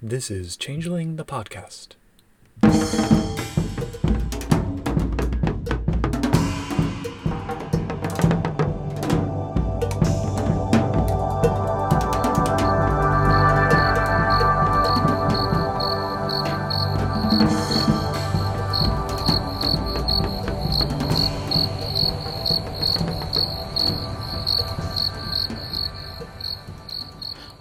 This is Changeling the Podcast.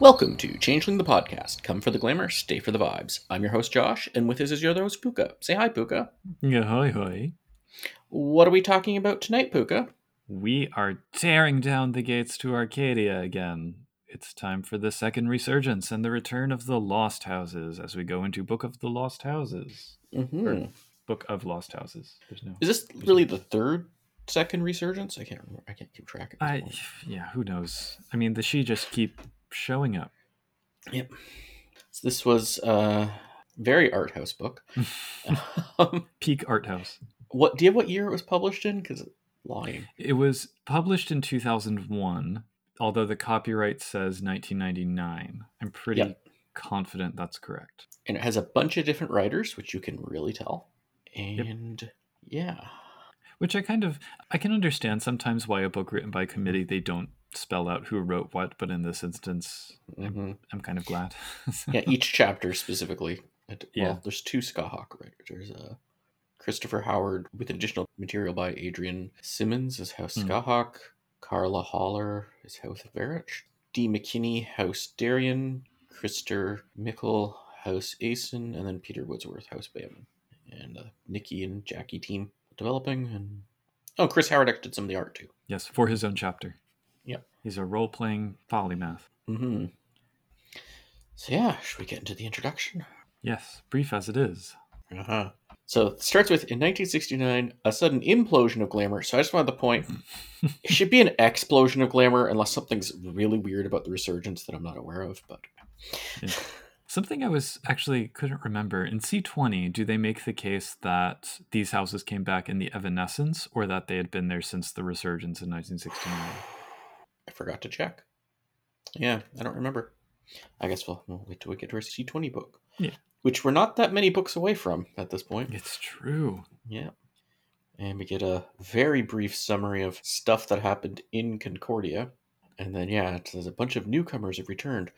Welcome to Changeling the Podcast. Come for the glamour, stay for the vibes. I'm your host Josh, and with us is your other host Puka. Say hi, Puka. Yeah, hi, hi. What are we talking about tonight, Puka? We are tearing down the gates to Arcadia again. It's time for the second resurgence and the return of the Lost Houses as we go into Book of the Lost Houses. Mm-hmm. Book of Lost Houses. There's no. Is this really the third second resurgence? I can't remember. I can't keep track. This I yeah, who knows? I mean, the sidhe just keep showing up. Yep. So this was a very art house book. um, Peak art house. what do you have? What year it was published in? Because lying. It was published in 2001, although the copyright says 1999. I'm pretty Yep. confident that's correct. and it has a bunch of different writers, which you can really tell. And yeah, Which I kind of I can understand sometimes why a book written by a committee they don't spell out who wrote what, but in this instance, hmm I'm kind of glad. yeah. Each chapter specifically. It, Yeah. There's two Scathach writers. There's uh, Christopher Howard with additional material by Adrian Simmons as House Hmm. Scathach, Carla Holler is House Varich, D. McKinney House Daireann, Krister Michl House Aesin, and then Peter Woodworth House Beaumayn. And uh, Nikki and Jackie team developing, and oh, Chris Howard did some of the art too. yes, for his own chapter. He's a role playing polymath. Mm-hmm. So yeah, should we get into the introduction? Yes, brief as it is. Uh-huh. So it starts with in 1969, a sudden implosion of glamour. So I just wanted to point it should be an explosion of glamour unless something's really weird about the resurgence that I'm not aware of. But Something I was actually couldn't remember in C20, do they make the case that these houses came back in the Evanescence or that they had been there since the resurgence in 1969? I forgot to check. Yeah, I don't remember. I guess we'll, we'll wait till we get to our C20 book. Yeah. Which we're not that many books away from at this point. It's true. Yeah. And we get a very brief summary of stuff that happened in Concordia. And then, yeah, it says a bunch of newcomers have returned.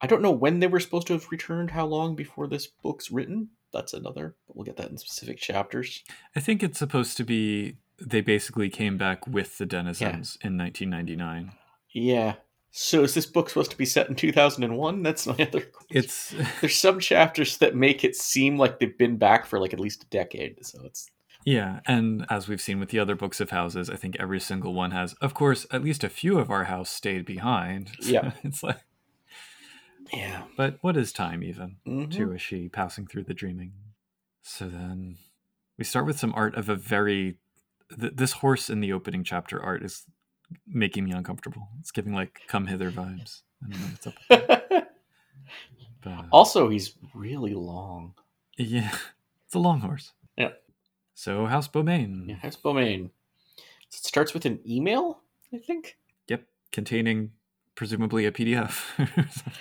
I don't know when they were supposed to have returned, how long before this book's written. That's another, but we'll get that in specific chapters. I think it's supposed to be they basically came back with the denizens in 1999. Yeah. So is this book supposed to be set in 2001? That's my other question. It's There's some chapters that make it seem like they've been back for like at least a decade. So it's yeah, and as we've seen with the other books of houses, I think every single one has. Of course, at least a few of our house stayed behind. So Yeah. it's like, yeah. but what is time even Mhm. to a sidhe passing through the dreaming? So then we start with some art of a very. Th- this horse in the opening chapter art is making me uncomfortable. It's giving like come hither vibes. I don't know what's up. But- uh, also, he's really long. Yeah, it's a long horse. Yeah. So House Beaumayn. Yeah, House Beaumayn. So it starts with an email, I think. Yep, containing presumably a PDF.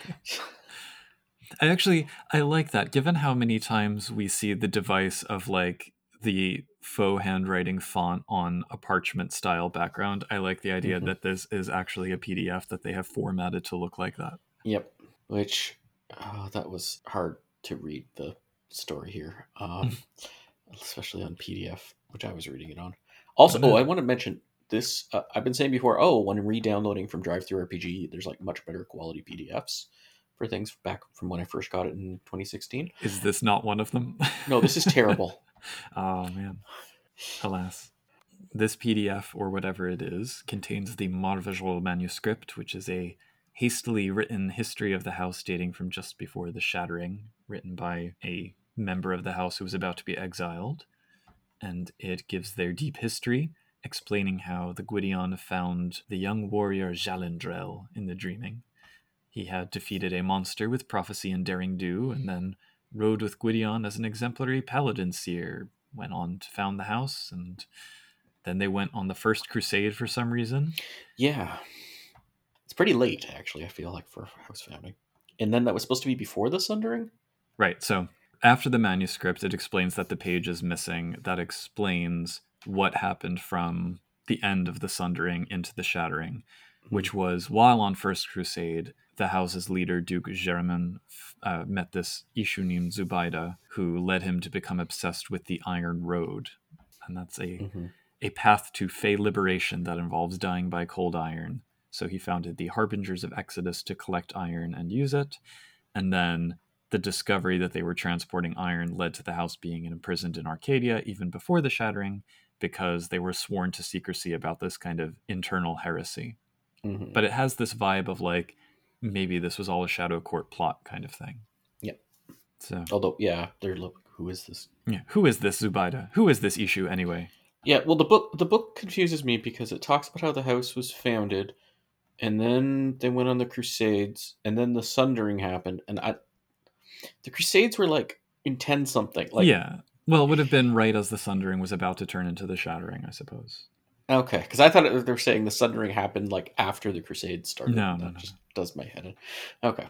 I actually I like that. Given how many times we see the device of like the faux handwriting font on a parchment style background, I like the idea Mhm. that this is actually a PDF that they have formatted to look like that. Yep. Which, oh, that was hard to read the story here, um, especially on PDF, which I was reading it on. Also, Oh, I want to mention this. Uh, I've been saying before. Oh, when re-downloading from DriveThruRPG, there's like much better quality PDFs for things back from when I first got it in 2016. Is this not one of them? No, this is terrible. oh man. Alas. This PDF, or whatever it is, contains the Marvejol manuscript, which is a hastily written history of the house dating from just before the shattering, written by a member of the house who was about to be exiled. And it gives their deep history, explaining how the Gwydion found the young warrior Jalindrel in the dreaming. He had defeated a monster with prophecy and daring do, and then rode with Gwydion as an exemplary paladin seer, went on to found the house, and then they went on the first crusade for some reason. Yeah. It's pretty late, actually, I feel like, for house founding. And then that was supposed to be before the Sundering? Right. So after the manuscript, it explains that the page is missing that explains what happened from the end of the Sundering into the Shattering, which hmm. was while on First Crusade, the house's leader, Duke Jeriman, uh, met this Eshu named Zubaida, who led him to become obsessed with the Iron Road. And that's a, Mm-hmm. a path to Fey liberation that involves dying by cold iron. So he founded the Harbingers of Exodus to collect iron and use it. And then the discovery that they were transporting iron led to the house being imprisoned in Arcadia even before the shattering because they were sworn to secrecy about this kind of internal heresy. Mm-hmm. But it has this vibe of like maybe this was all a Shadow Court plot kind of thing. Yep. So, Although, yeah, they're look. Who is this? yeah, who is this Zubaida? Who is this Eshu anyway? Yeah, well, the book the book confuses me because it talks about how the house was founded, and then they went on the Crusades, and then the Sundering happened, and I, the Crusades were like in ten something. Like, yeah. Well, it would have been right as the Sundering was about to turn into the Shattering, I suppose. Okay, because I thought it, they were saying the Sundering happened like after the Crusades started. No, no, that no, just does my head in. Okay,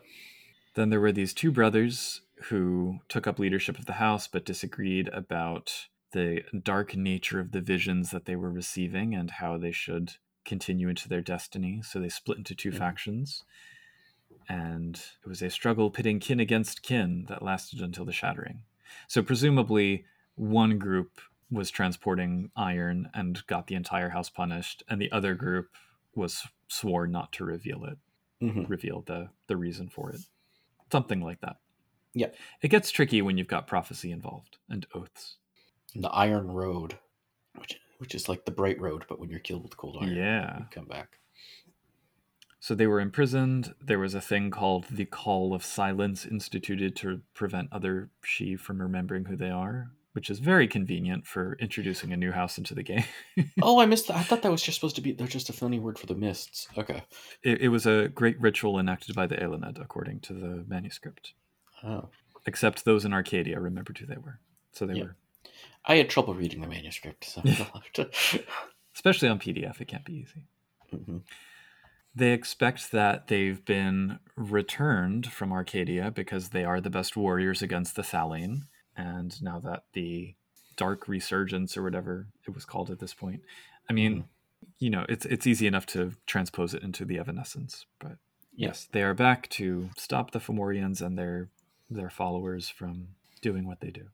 Then there were these two brothers who took up leadership of the house but disagreed about the dark nature of the visions that they were receiving and how they should continue into their destiny. So they split into 2 Mhm. factions. And it was a struggle pitting kin against kin that lasted until the shattering. So presumably, one group was transporting iron and got the entire house punished, and the other group was sworn not to reveal it hmm reveal the the reason for it. Something like that. Yeah. it gets tricky when you've got prophecy involved and oaths. The Iron Road, which which is like the Bright Road, but when you're killed with cold iron, yeah. you come back. so they were imprisoned. There was a thing called the call of silence instituted to prevent other sidhe from remembering who they are which is very convenient for introducing a new house into the game oh, I missed that. I thought that was just supposed to be. They're just a funny word for the mists. Okay. it, it was a great ritual enacted by the Eiluned, according to the manuscript Oh. except those in arcadia remembered who they were so they Yeah. were I had trouble reading the manuscript, so I'll have to. especially on pdf it can't be easy Mhm. They expect that they've been returned from Arcadia because they are the best warriors against the Thallain. And now that the Dark Resurgence or whatever it was called at this point, I mean, you know, it's it's easy enough to transpose it into the Evanescence. But Yeah. yes, they are back to stop the Fomorians and their their followers from doing what they do.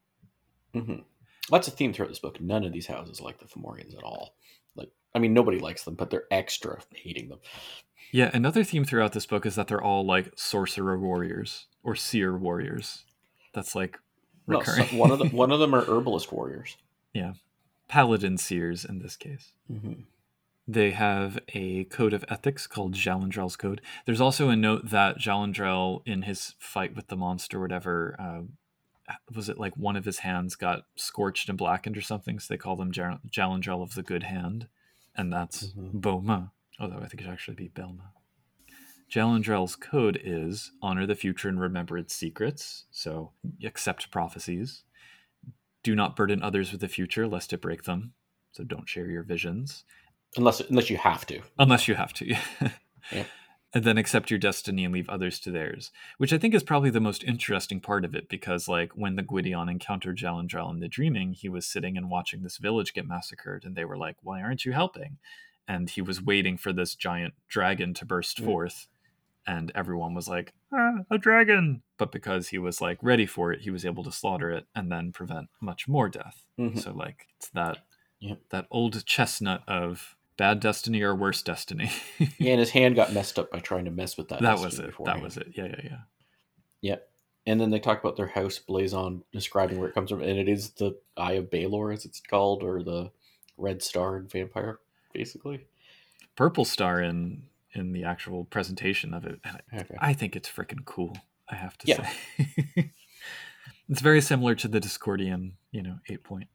Mhm. That's a theme throughout this book. None of these houses like the Fomorians at all. Like, I mean, nobody likes them, but they're extra hating them. Yeah, another theme throughout this book is that they're all like sorcerer warriors or seer warriors. That's like recurring. so- one of them, one of them are herbalist warriors. Yeah, paladin seers in this case. Mm-hmm. They have a code of ethics called Jalendrel's Code. There's also a note that Jalendrel, in his fight with the monster, or whatever, uh, was it like one of his hands got scorched and blackened or something? So they call them Jal- of the Good Hand, and that's Mhm. Boma. Although I think it should actually be Belma. Jalendrel's code is honor the future and remember its secrets. So accept prophecies. Do not burden others with the future lest it break them. So don't share your visions Unless unless you have to. unless you have to. Yeah. And then accept your destiny and leave others to theirs, which I think is probably the most interesting part of it because, like, when the Gwydion encountered Jalendrel in the dreaming, he was sitting and watching this village get massacred, and they were like, Why aren't you helping? And he was waiting for this giant dragon to burst Mm. forth, and everyone was like, ah, A dragon! But because he was, like, ready for it, he was able to slaughter it and then prevent much more death. Mhm. So, like, it's that, Yep. that old chestnut of bad destiny or worse destiny. Yeah, and his hand got messed up by trying to mess with that. that was it. That was it. Yeah, yeah, yeah. Yep. And then they talk about their house Blazon, describing where it comes from, and it is the Eye of Balor, as it's called, or the Red Star in Vampire, basically. Purple Star in in the actual presentation of it. And I, Okay. I think it's freaking cool. I have to Yeah. say, it's very similar to the Discordian, you know, eight point.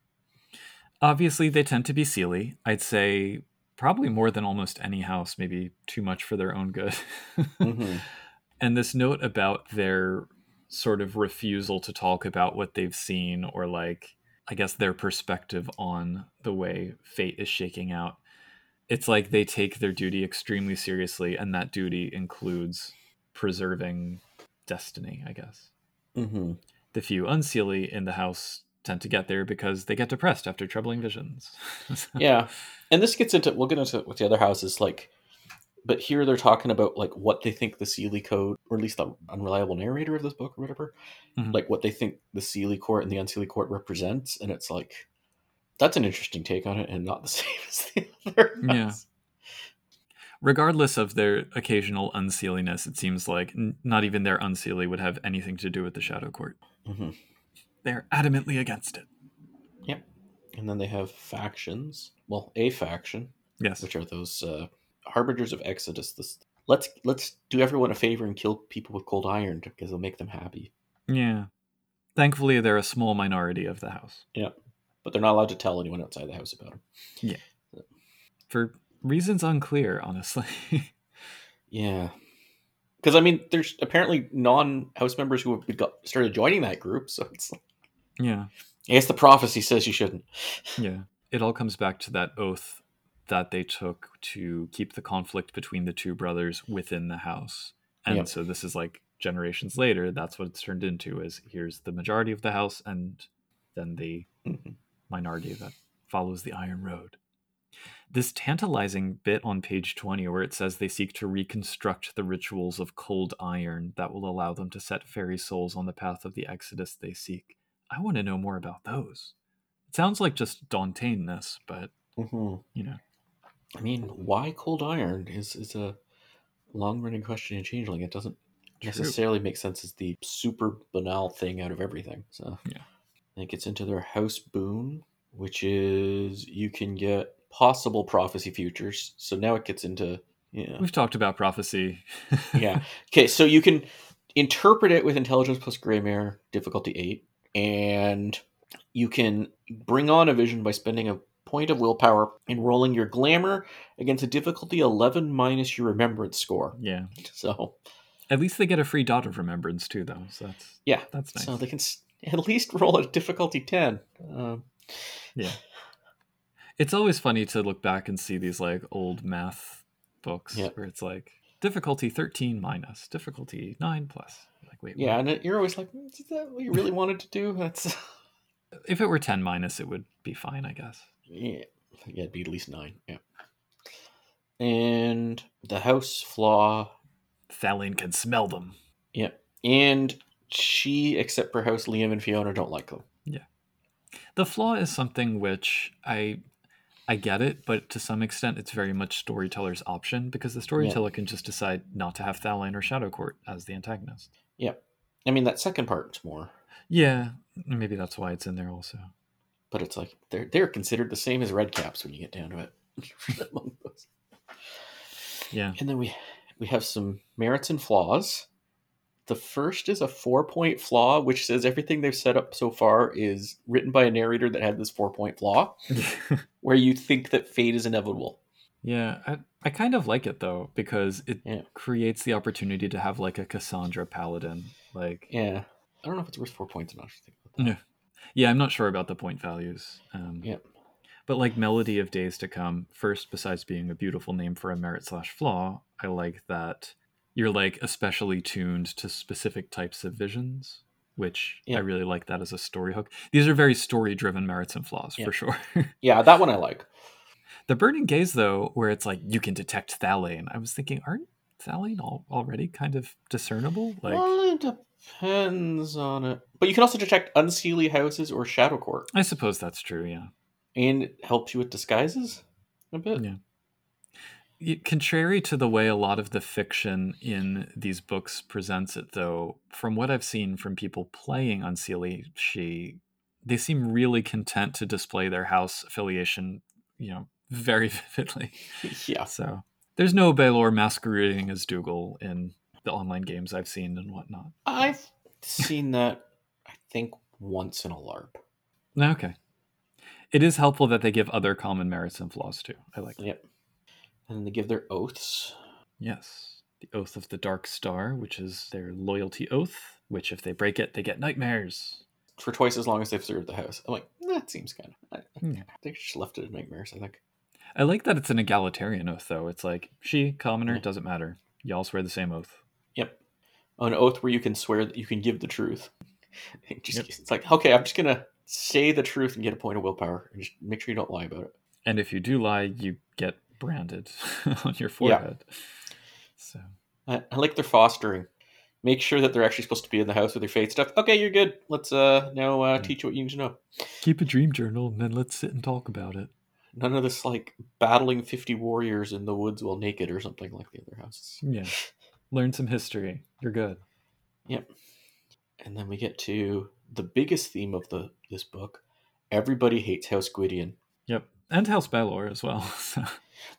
Obviously, they tend to be Seelie. I'd say probably more than almost any house, maybe too much for their own good. hmm and this note about their sort of refusal to talk about what they've seen or like i guess their perspective on the way fate is shaking out it's like they take their duty extremely seriously and that duty includes preserving destiny, I guess. Mm-hmm. The few unseelie in the house tend to get there because they get depressed after troubling visions. Yeah, and this gets into we'll get into what the other houses like, but here they're talking about like what they think the Seelie Code, or at least the unreliable narrator of this book or whatever, Mhm. like what they think the Seelie Court and the Unseelie Court represents, and it's like that's an interesting take on it, and not the same as the other. Yeah. Regardless of their occasional unseeliness, it seems like n- not even their unseelie would have anything to do with the Shadow Court. Mhm. They're adamantly against it. Yep. And then they have factions. Well, a faction, Yes. which are those uh, harbingers of Exodus. This let's let's do everyone a favor and kill people with cold iron because it'll make them happy. Yeah. Thankfully, they're a small minority of the house But they're not allowed to tell anyone outside the house about them. Yeah. For reasons unclear, honestly. Yeah. Because I mean, there's apparently non-house members who have got, started joining that group, so it's. yeah. I guess the prophecy says you shouldn't. Yeah. It all comes back to that oath that they took to keep the conflict between the two brothers within the house. And Yep. so this is like generations later, that's what it's turned into is here's the majority of the house and then the Mhm. Minority that follows the iron road. This tantalizing bit on page 20 where it says they seek to reconstruct the rituals of cold iron that will allow them to set fairy souls on the path of the exodus they seek. I want to know more about those. It sounds like just Dauntaineness, but hmm you know, I mean, why cold iron is is a long-running question in Changeling. It doesn't True. necessarily make sense as the super banal thing out of everything. So Yeah. And it gets into their house boon, which is you can get possible prophecy futures. So now it gets into yeah. we've talked about prophecy. yeah. Okay, so you can interpret it with intelligence plus Gremayre, difficulty eight, and you can bring on a vision by spending a point of willpower and rolling your glamour against a difficulty 11 minus your remembrance score. yeah. So, At least they get a free dot of remembrance too, though. So that's yeah. that's nice. So they can at least roll a difficulty 10. Um, Yeah. It's always funny to look back and see these like old math books Yeah. where it's like difficulty 13 minus, difficulty 9 plus. Like, wait, yeah, what? and you're always like, "Hmm, is that what you really wanted to do? That's if it were 10 minus, it would be fine, I guess. Yeah, yeah, it'd be at least nine. Yeah. And the house flaw, Thallain can smell them. yeah, and sidhe, except for House Liam and Fiona, don't like them. Yeah, the flaw is something which I I get it, but to some extent it's very much storyteller's option because the storyteller can just decide not to have Thallain or Shadow Court as the antagonist. Yeah, I mean, that second part's more, Yeah, maybe that's why it's in there also. but it's like they're they're considered the same as red caps when you get down to it. Yeah. And then we we have some merits and flaws. The first is a four point flaw, which says everything they've set up so far is written by a narrator that had this four point flaw, where you think that fate is inevitable. Yeah, I, I kind of like it though because it Yeah. creates the opportunity to have like a Cassandra paladin. Like, Yeah, I don't know if it's worth four points or not. if you think about that. Yeah. yeah, I'm not sure about the point values. Um, Yeah. But like Melody of Days to Come, first, besides being a beautiful name for a merit slash flaw, I like that you're like especially tuned to specific types of visions, which Yeah. I really like that as a story hook. These are very story driven merits and flaws Yeah. for sure. Yeah, that one I like. The Burning Gaze, though, where it's like you can detect Thallain, I was thinking, aren't Thallain al- already kind of discernible? Like, well, it depends on it, but you can also detect unseelie houses or shadow court, I suppose that's true, yeah. and it helps you with disguises a bit. Yeah. Contrary to the way a lot of the fiction in these books presents it, though, from what I've seen from people playing Unseelie, sidhe they seem really content to display their house affiliation, you know, very vividly. yeah, So there's no Balor masquerading as Dougal in the online games I've seen and whatnot. I've seen that. I think once in a LARP. Okay. It is helpful that they give other common merits and flaws too. I like that. And then they give their oaths. Yes. The Oath of the Dark Star, which is their loyalty oath, which if they break it, they get nightmares. for twice as long as they've served the house. I'm like, that seems kind of. I, hmm. just left it nightmares. I think. I like that it's an egalitarian oath, though. It's like sidhe, commoner, Yeah. doesn't matter. Y'all swear the same oath. Yep. an oath where you can swear that you can give the truth. It just, Yep. It's like, okay, I'm just gonna say the truth and get a point of willpower, and just make sure you don't lie about it. And if you do lie, you get branded on your forehead. Yeah. So I, I like their fostering. Make sure that they're actually supposed to be in the house with their faith stuff. Okay, you're good. Let's uh now uh, Mm. teach you what you need to know. keep a dream journal and then let's sit and talk about it. None of this like battling fifty warriors in the woods while naked or something like the other houses. Yeah. Learn some history. You're good. Yep. And then we get to the biggest theme of the this book. Everybody hates House Gwydion. Yep. And House Balor as well. So,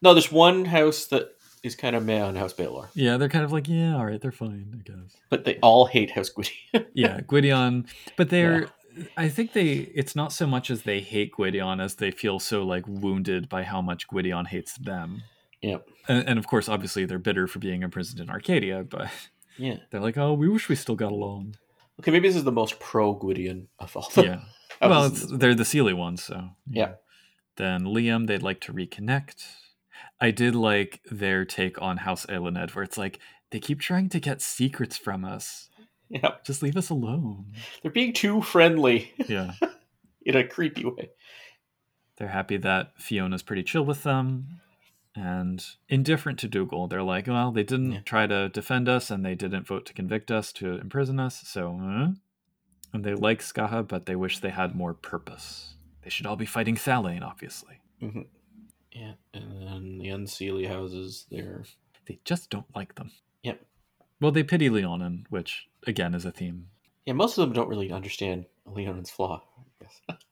No, there's one house that is kind of meh on House Balor, yeah, they're kind of like, yeah, all right, they're fine, I guess. but they all hate House Gwydion. Yeah, Gwydion. But they're I think they it's not so much as they hate Gwydion as they feel so like wounded by how much Gwydion hates them. Yep. And, and of course, obviously they're bitter for being imprisoned in Arcadia, but yeah. they're like, oh, we wish we still got along. Okay, maybe this is the most pro Gwydion of all Yeah. well, it's, they're the Seelie ones, so Yeah. Then Liam, they'd like to reconnect. I did like their take on House Eiluned, where it's like they keep trying to get secrets from us. yeah. Just leave us alone. They're being too friendly Yeah, in a creepy way. they're happy that Fiona's pretty chill with them and indifferent to Dougal. They're like, well, they didn't Yeah. try to defend us and they didn't vote to convict us to imprison us, so. uh." And they like Skaha, but they wish they had more purpose. They should all be fighting Thallain, obviously. Yeah. And then the Unseelie houses, they're They just don't like them. Yep. Well, they pity Leonin, which again is a theme. yeah, most of them don't really understand Leonin's flaw. I guess.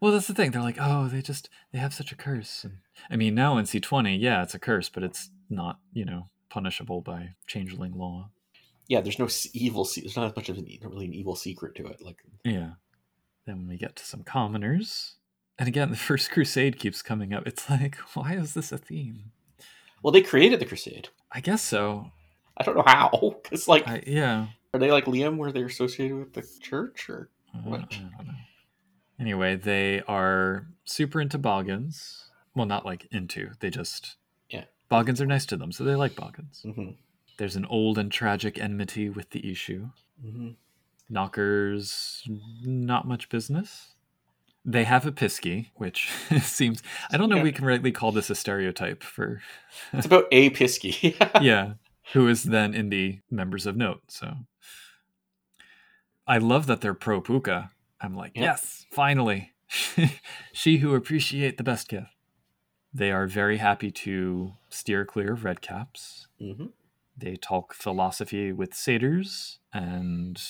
Well, that's the thing. They're like, oh, they just they have such a curse. And I mean, now in C twenty, yeah, it's a curse, but it's not you know punishable by changeling law. yeah, there's no evil. There's not as much of an really an evil secret to it. Like Yeah. Then when we get to some commoners, and again, the First Crusade keeps coming up. It's like, why is this a theme? Well, they created the Crusade. I guess so. I don't know how. It's like, I yeah. are they like Liam, where they're associated with the church, or What? I don't know. Anyway, they are super into boggans. Well, not like into. They just Yeah. Boggans are nice to them, so they like boggans. hmm There's an old and tragic enmity with the Eshu. hmm Nockers, not much business. They have a pisky, which seems. I don't know if Yeah. we can rightly call this a stereotype for. it's about a Pisky. yeah, who is then in the members of note. So I love that they're pro Puka. I'm like, Yep. yes, finally. sidhe who appreciate the best gift. They are very happy to steer clear of red caps. hmm They talk philosophy with satyrs, and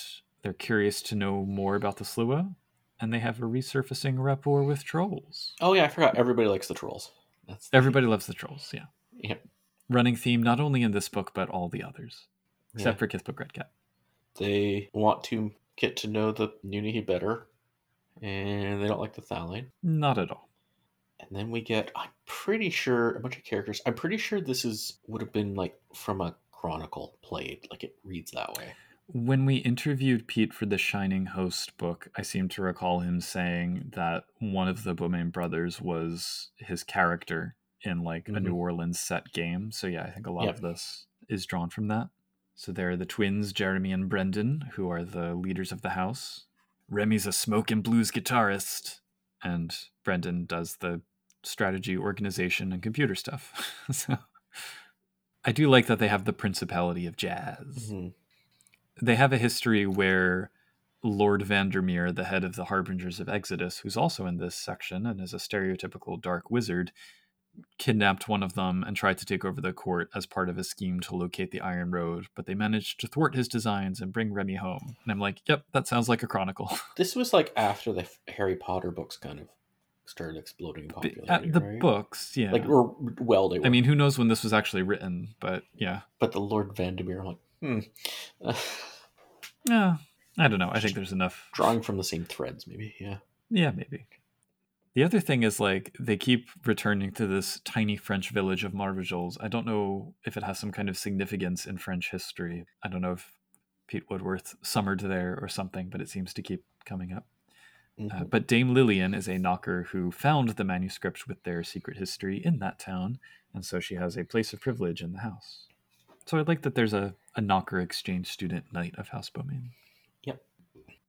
they're curious to know more about the Sluagh. And they have a resurfacing rapport with trolls. Oh yeah, I forgot. Everybody likes the trolls. That's the- Everybody loves the trolls, yeah. Yep. Running theme not only in this book, but all the others, except Yeah. for Kithbook Red Cap. They want to get to know the Nunnehi better, and they don't like the Thallain. Not at all. And then we get, I'm pretty sure, a bunch of characters. I'm pretty sure this is would have been like from a chronicle played, like it reads that way. When we interviewed Pete for the Shining Host book, I seem to recall him saying that one of the Beaumayn brothers was his character in like a Mhm. New Orleans set game. So yeah, I think a lot Yep. of this is drawn from that. So there are the twins, Jeremy and Brendan, who are the leaders of the house. Remy's a smoke and blues guitarist, and Brendan does the strategy, organization, and computer stuff. so I do like that they have the principality of jazz Mhm. They have a history where Lord Vandermeer, the head of the Harbingers of Exodus, who's also in this section and is a stereotypical dark wizard, kidnapped one of them and tried to take over the court as part of a scheme to locate the Iron Road, but they managed to thwart his designs and bring Remy home. And I'm like, yep, that sounds like a chronicle. This was like after the Harry Potter books kind of started exploding in popularity. the right? books, yeah. like or well, they were. I mean, who knows when this was actually written, but yeah. but the Lord Vandermeer, I'm like, hmm, Uh, Yeah, I don't know. I think there's enough drawing from the same threads, maybe. Yeah. Yeah, maybe. The other thing is like they keep returning to this tiny French village of Marvejols. I don't know if it has some kind of significance in French history. I don't know if Pete Woodworth summered there or something, but it seems to keep coming up. Uh, Mhm. but Dame Lillian is a nocker who found the manuscript with their secret history in that town, and so she has a place of privilege in the house. So I like that there's a, a nocker exchange student knight of House Beaumayn. Yep.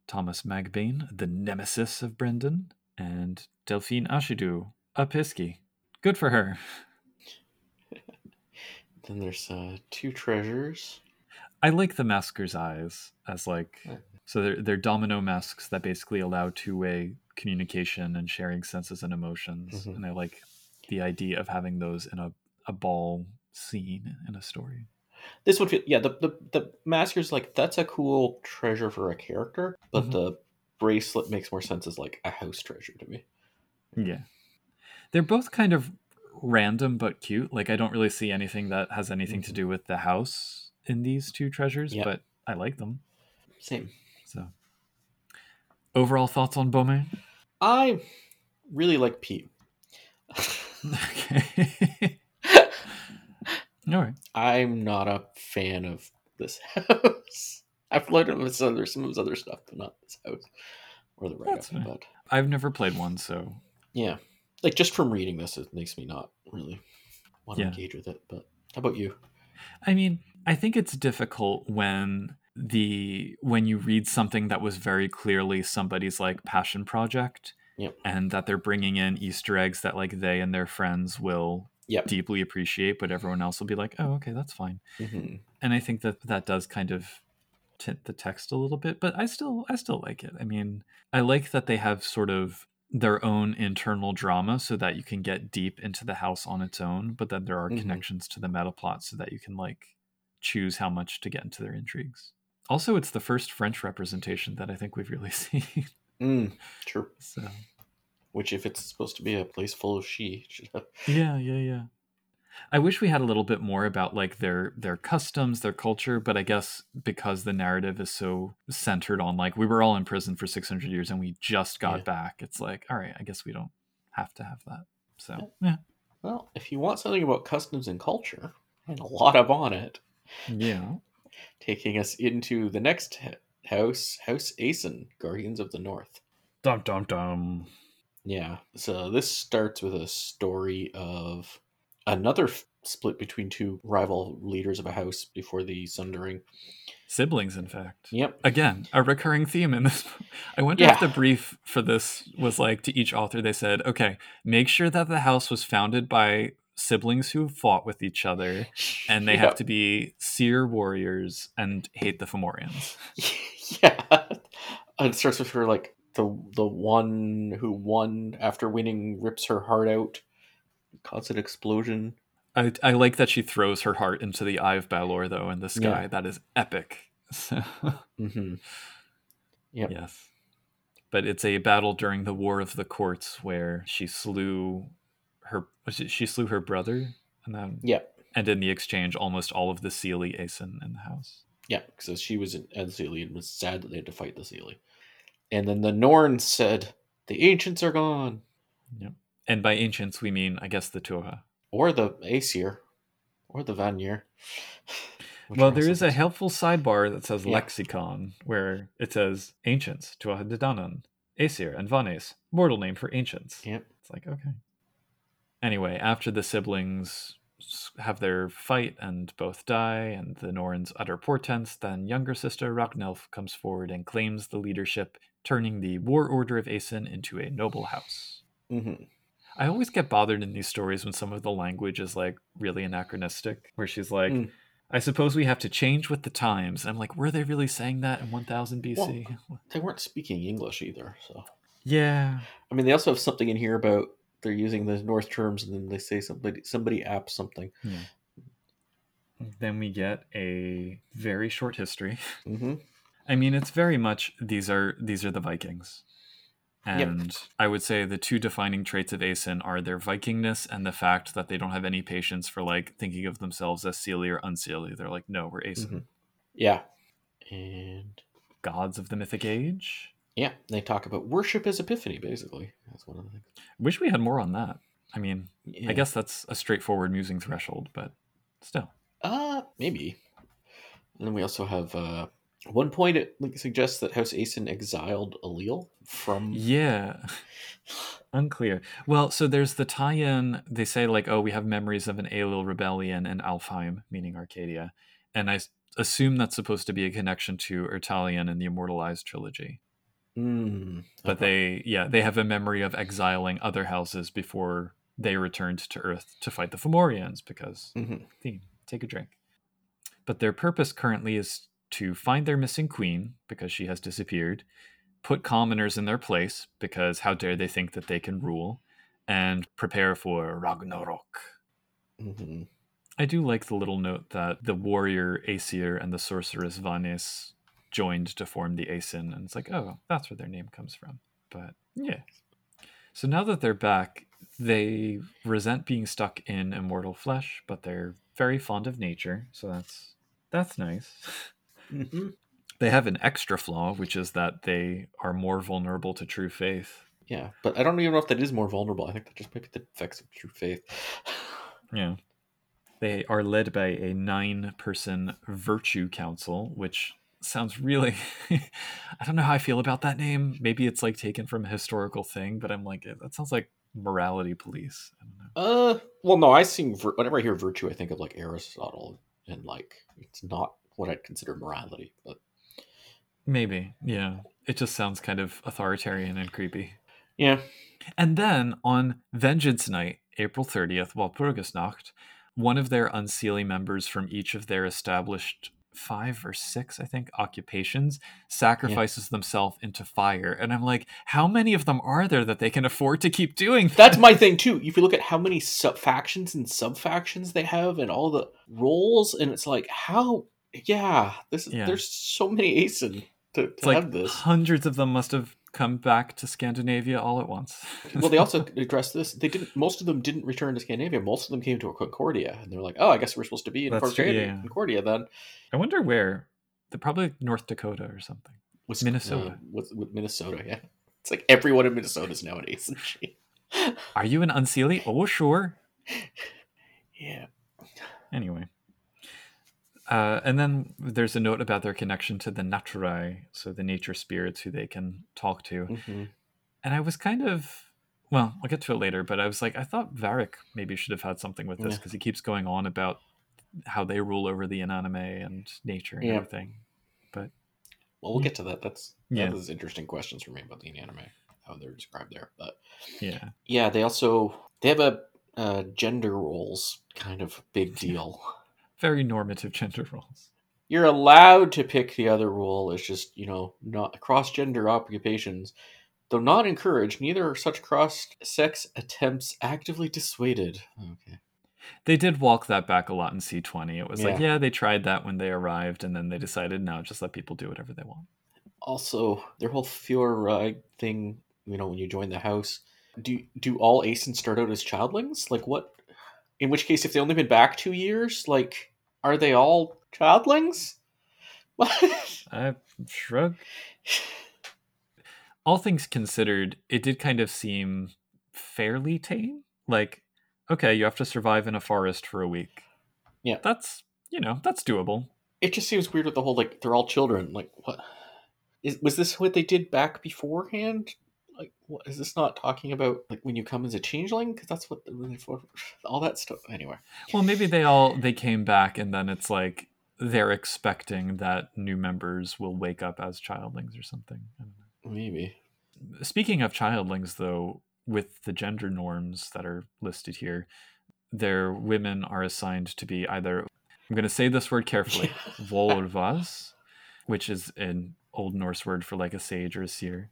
Thomas Magbane, the nemesis of Brendan, and Delphine Ashidu, a Pisky. Good for her. Then there's uh, two treasures. I like the masker's eyes as like so they're they're domino masks that basically allow two way communication and sharing senses and emotions. Mhm. And I like the idea of having those in a, a ball scene in a story. This would feel yeah. The the the masker's like that's a cool treasure for a character, but Mhm. the bracelet makes more sense as like a house treasure to me. Yeah. They're both kind of random but cute. Like I don't really see anything that has anything to Mhm. do with the house in these two treasures, but I like them. Same. So overall thoughts on Beaumayn? I really like Pete. okay. All right. I'm not a fan of this house. I've learned of his other some of his other stuff, but not this house or the write up. But I've never played one, so yeah, like just from reading this, it makes me not really want to Yeah. engage with it. But how about you? I mean, I think it's difficult when the when you read something that was very clearly somebody's like passion project Yep. and that they're bringing in easter eggs that like they and their friends will Yep. deeply appreciate but everyone else will be like oh okay that's fine hmm and i think that that does kind of tint the text a little bit but i still i still like it i mean i like that they have sort of their own internal drama so that you can get deep into the house on its own but then there are Mhm. connections to the meta plot so that you can like choose how much to get into their intrigues also it's the first french representation that i think we've really seen Mm, true. so Which, if it's supposed to be a place full of sidhe, should have. yeah yeah yeah i wish we had a little bit more about like their their customs their culture but i guess because the narrative is so centered on like we were all in prison for 600 years and we just got Yeah. back it's like all right i guess we don't have to have that so Yeah. yeah Well, if you want something about customs and culture, and a lot of on it, yeah taking us into the next house, House Aesin, Guardians of the North. dum dum dum Yeah. So this starts with a story of another f- split between two rival leaders of a house before the sundering. siblings in fact Yep. again a recurring theme in this i wonder Yeah. if the brief for this was like to each author they said okay make sure that the house was founded by siblings who fought with each other and they have to be seer warriors and hate the Fomorians. yeah. And it starts with her like the the one who won after winning rips her heart out, causes an explosion. I, I like that she throws her heart into the eye of Balor, though, in the sky. Yeah. That is epic. So, Mm-hmm. Yep. yes. But it's a battle during the War of the Courts where she slew her she slew her brother and then Yep. and in the exchange almost all of the Seelie Aesin in the house. Yeah, because she was in at Seelie and was sad that they had to fight the Seelie. And then the Norn said, "The ancients are gone," Yep. And by ancients we mean I guess the Torah. or the Aesir, or the Vanir. Well, there is a helpful sidebar that says Yeah. lexicon, where it says ancients, Tuatha Aesir, and Vanes, mortal name for ancients. Yep. It's like, okay. Anyway, after the siblings have their fight and both die, and the Norns utter portents, then younger sister Ragnelf comes forward and claims the leadership, turning the War Order of Aesin into a noble house. hmm I always get bothered in these stories when some of the language is like really anachronistic, where she's like, Mm. I suppose we have to change with the times. I'm like, were they really saying that in 1000 BC? They weren't speaking English either, so yeah. I mean, they also have something in here about they're using the Norse terms, and then they say somebody somebody apps something. Then we get a very short history. hmm I mean, it's very much these are these are the Vikings. Yep. And I would say the two defining traits of Aesin are their Vikingness and the fact that they don't have any patience for like thinking of themselves as Seelie or unseelie. They're like, no, we're Aesin. Mhm. Yeah, and Gods of the mythic age. yeah, they talk about worship as epiphany. Basically, that's one of the things. Wish we had more on that. I mean, Yeah. I guess that's a straightforward musing threshold, but still. Uh, maybe. And then we also have uh, one point, it like, suggests that House Aesin exiled Ailil from. Yeah. Unclear. Well, so there's the tie-in. They say like, "Oh, we have memories of an Ailil rebellion in Alfheim, meaning Arcadia," and I assume that's supposed to be a connection to Ertalion and the Immortal Eyes trilogy. Mm, But they, yeah, they have a memory of exiling other houses before they returned to Earth to fight the Fomorians because Mhm. theme. Take a drink. But their purpose currently is to find their missing queen because she has disappeared, put commoners in their place because how dare they think that they can rule, and prepare for Ragnarok. Mhm. I do like the little note that the warrior Aesir and the sorceress Vanis joined to form the Aesin, and it's like, oh, that's where their name comes from. But yeah. So now that they're back, they resent being stuck in immortal flesh, but they're very fond of nature, so that's that's nice. Mhm. They have an extra flaw, which is that they are more vulnerable to true faith. Yeah, but I don't even know if that is more vulnerable. I think that just might be the effects of true faith. Yeah. They are led by a nine person virtue council, which sounds really. I don't know how I feel about that name. Maybe it's like taken from a historical thing, but I'm like, that sounds like morality police. I don't know. Uh, well, no, I sing whenever I hear virtue, I think of like Aristotle, and like it's not what I'd consider morality, but Maybe. Yeah. It just sounds kind of authoritarian and creepy. yeah, And then on Vengeance Night, April 30th, Walpurgisnacht, one of their unseelie members from each of their established five or six, I think, occupations sacrifices themselves into fire. And I'm like, how many of them are there that they can afford to keep doing that? that's my thing too. If you look at how many sub factions and sub factions they have, and all the roles, and it's like how, yeah, this Yeah. there's so many Aesin to, to like have this. hundreds of them must have come back to Scandinavia all at once. well, they also addressed this. They didn't. Most of them didn't return to Scandinavia. Most of them came to Concordia, and they're like, "Oh, I guess we're supposed to be in true, Concordia, yeah. Concordia then." I wonder where. They're probably North Dakota or something. With, Minnesota. uh, with, with Minnesota, yeah. It's like everyone in Minnesota is now an Aesin. Are you an unseelie? Oh, sure. yeah. Anyway. Uh, and then there's a note about their connection to the Naturae, so the nature spirits who they can talk to. hmm And I was kind of, well, I'll get to it later, but I was like, I thought Varich maybe should have had something with this Yeah. because he keeps going on about how they rule over the Inanimae and nature and Yeah. everything. But well, we'll get to that. That's Yeah. that is interesting questions for me about the anime, how they're described there. But Yeah. yeah, they also they have a uh, gender roles kind of big deal. Very normative gender roles. You're allowed to pick the other role. It's just you know not cross gender occupations. Though not encouraged, neither are such cross sex attempts actively dissuaded. Okay. They did walk that back a lot in C20. It was like, Yeah. yeah, they tried that when they arrived, and then they decided, no, just let people do whatever they want. Also, their whole Fior ride thing, you know, when you join the house, do do all Aesins start out as childlings? Like what? In which case, if they only been back two years, like are they all childlings? I shrug. All things considered, it did kind of seem fairly tame. Like, okay, you have to survive in a forest for a week. Yeah. That's, you know, that's doable. it just seems weird with the whole like they're all children. Like what? Is was this what they did back beforehand? What is this not talking about like when you come as a changeling? Because that's what they for all that stuff. Anyway, Well, maybe they all they came back and then it's like they're expecting that new members will wake up as childlings or something. I don't know. maybe. Speaking of childlings, though, with the gender norms that are listed here, their women are assigned to be either, I'm going to say this word carefully, volvas, which is an Old Norse word for like a sage or a seer.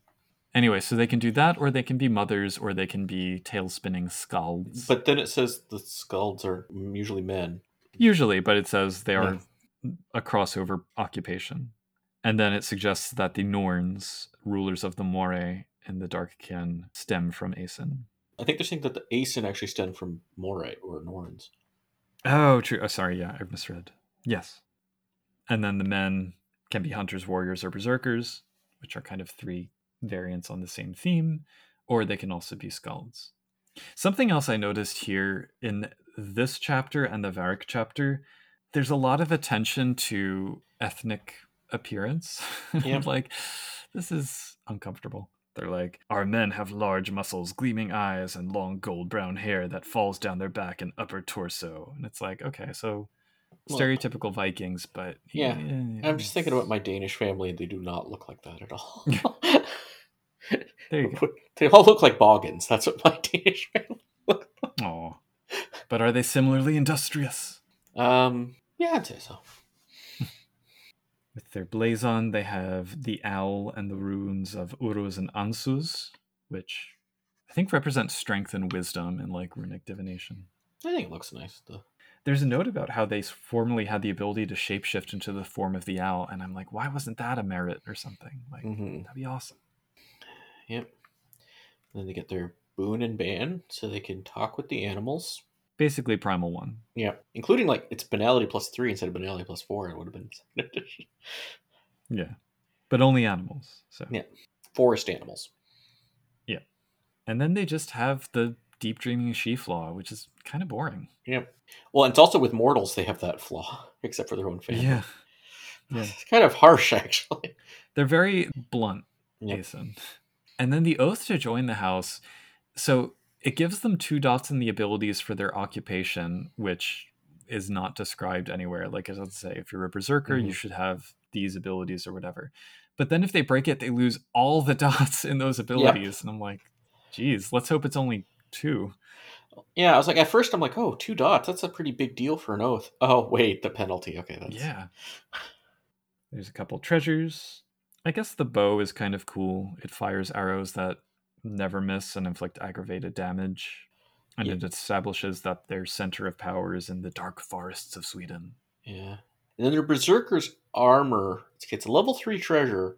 Anyway, so they can do that, or they can be mothers, or they can be tail spinning skalds. But then it says the skulls are usually men. Usually, but it says they are Yeah. a crossover occupation. And then it suggests that the Norns, rulers of the Moray and the Dark Ken, stem from Aesin. I think they're saying that the Aesin actually stem from Moray or Norns. Oh, true. Oh, sorry. Yeah, I misread. Yes. And then the men can be hunters, warriors, or berserkers, which are kind of three variants on the same theme, or they can also be skalds. Something else I noticed here in this chapter and the Varich chapter, there's a lot of attention to ethnic appearance. Yep. like, this is uncomfortable. They're like, our men have large muscles, gleaming eyes, and long gold brown hair that falls down their back and upper torso. And it's like, okay, so Well- stereotypical Vikings, but Yeah, I'm just thinking about my Danish family, and they do not look like that at all. There you go. they all look like boggans. That's what my Danish family. Aw. But are they similarly industrious? Um, yeah, I'd say so. With their blazon, they have the owl and the runes of Uruz and Ansuz, which I think represent strength and wisdom in like runic divination. I think it looks nice. Though. There's a note about how they formerly had the ability to shapeshift into the form of the owl, and I'm like, why wasn't that a merit or something? Like, Mhm. that'd be awesome. Yep. then they get their boon and ban, so they can talk with the animals. Basically, Primal One. Yeah, including like it's banality plus three instead of banality plus four. It would have been. Yeah. But only animals. So Yeah. forest animals. Yeah, and then they just have the deep dreaming sidhe flaw, which is kind of boring. Yeah. Well, it's also with mortals they have that flaw, except for their own family. Yeah. Yeah. It's kind of harsh, actually. They're very blunt, Yep. And then the oath to join the house. So it gives them two dots in the abilities for their occupation, which is not described anywhere. Like as let's say, if you're a berserker, you Mhm. should have these abilities or whatever. But then if they break it, they lose all the dots in those abilities. And I'm like, geez, let's hope it's only two. Yeah, I was like, at first, I'm like, oh, two dots. That's a pretty big deal for an oath. Oh, wait, the penalty. Okay, that's Yeah. There's a couple treasures. I guess the bow is kind of cool. It fires arrows that never miss and inflict aggravated damage. And Yeah. it establishes that their center of power is in the dark forests of Sweden. Yeah. And then their berserker's armor gets a level three treasure,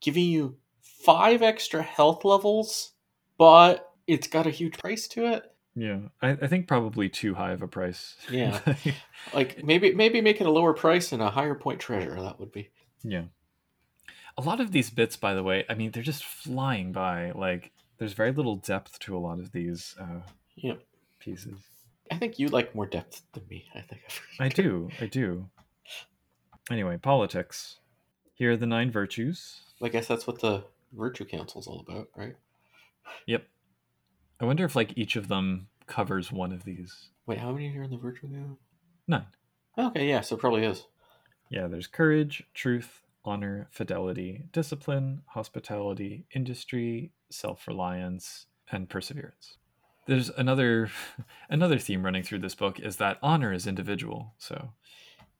giving you five extra health levels, but it's got a huge price to it. Yeah. I, I think probably too high of a price. Yeah. Like maybe maybe make it a lower price and a higher point treasure. That would be. yeah. A lot of these bits, by the way, I mean, they're just flying by. Like, there's very little depth to a lot of these uh, Yep. pieces. I think you like more depth than me. I think. I do. I do. Anyway, politics. Here are the nine virtues. I guess that's what the virtue Council is all about, right? Yep. I wonder if like each of them covers one of these. Wait, how many are in the virtue council? Nine. Okay, yeah, so it probably is. Yeah, there's courage, truth, honor, fidelity, discipline, hospitality, industry, self-reliance, and perseverance. There's another another theme running through this book is that honor is individual. So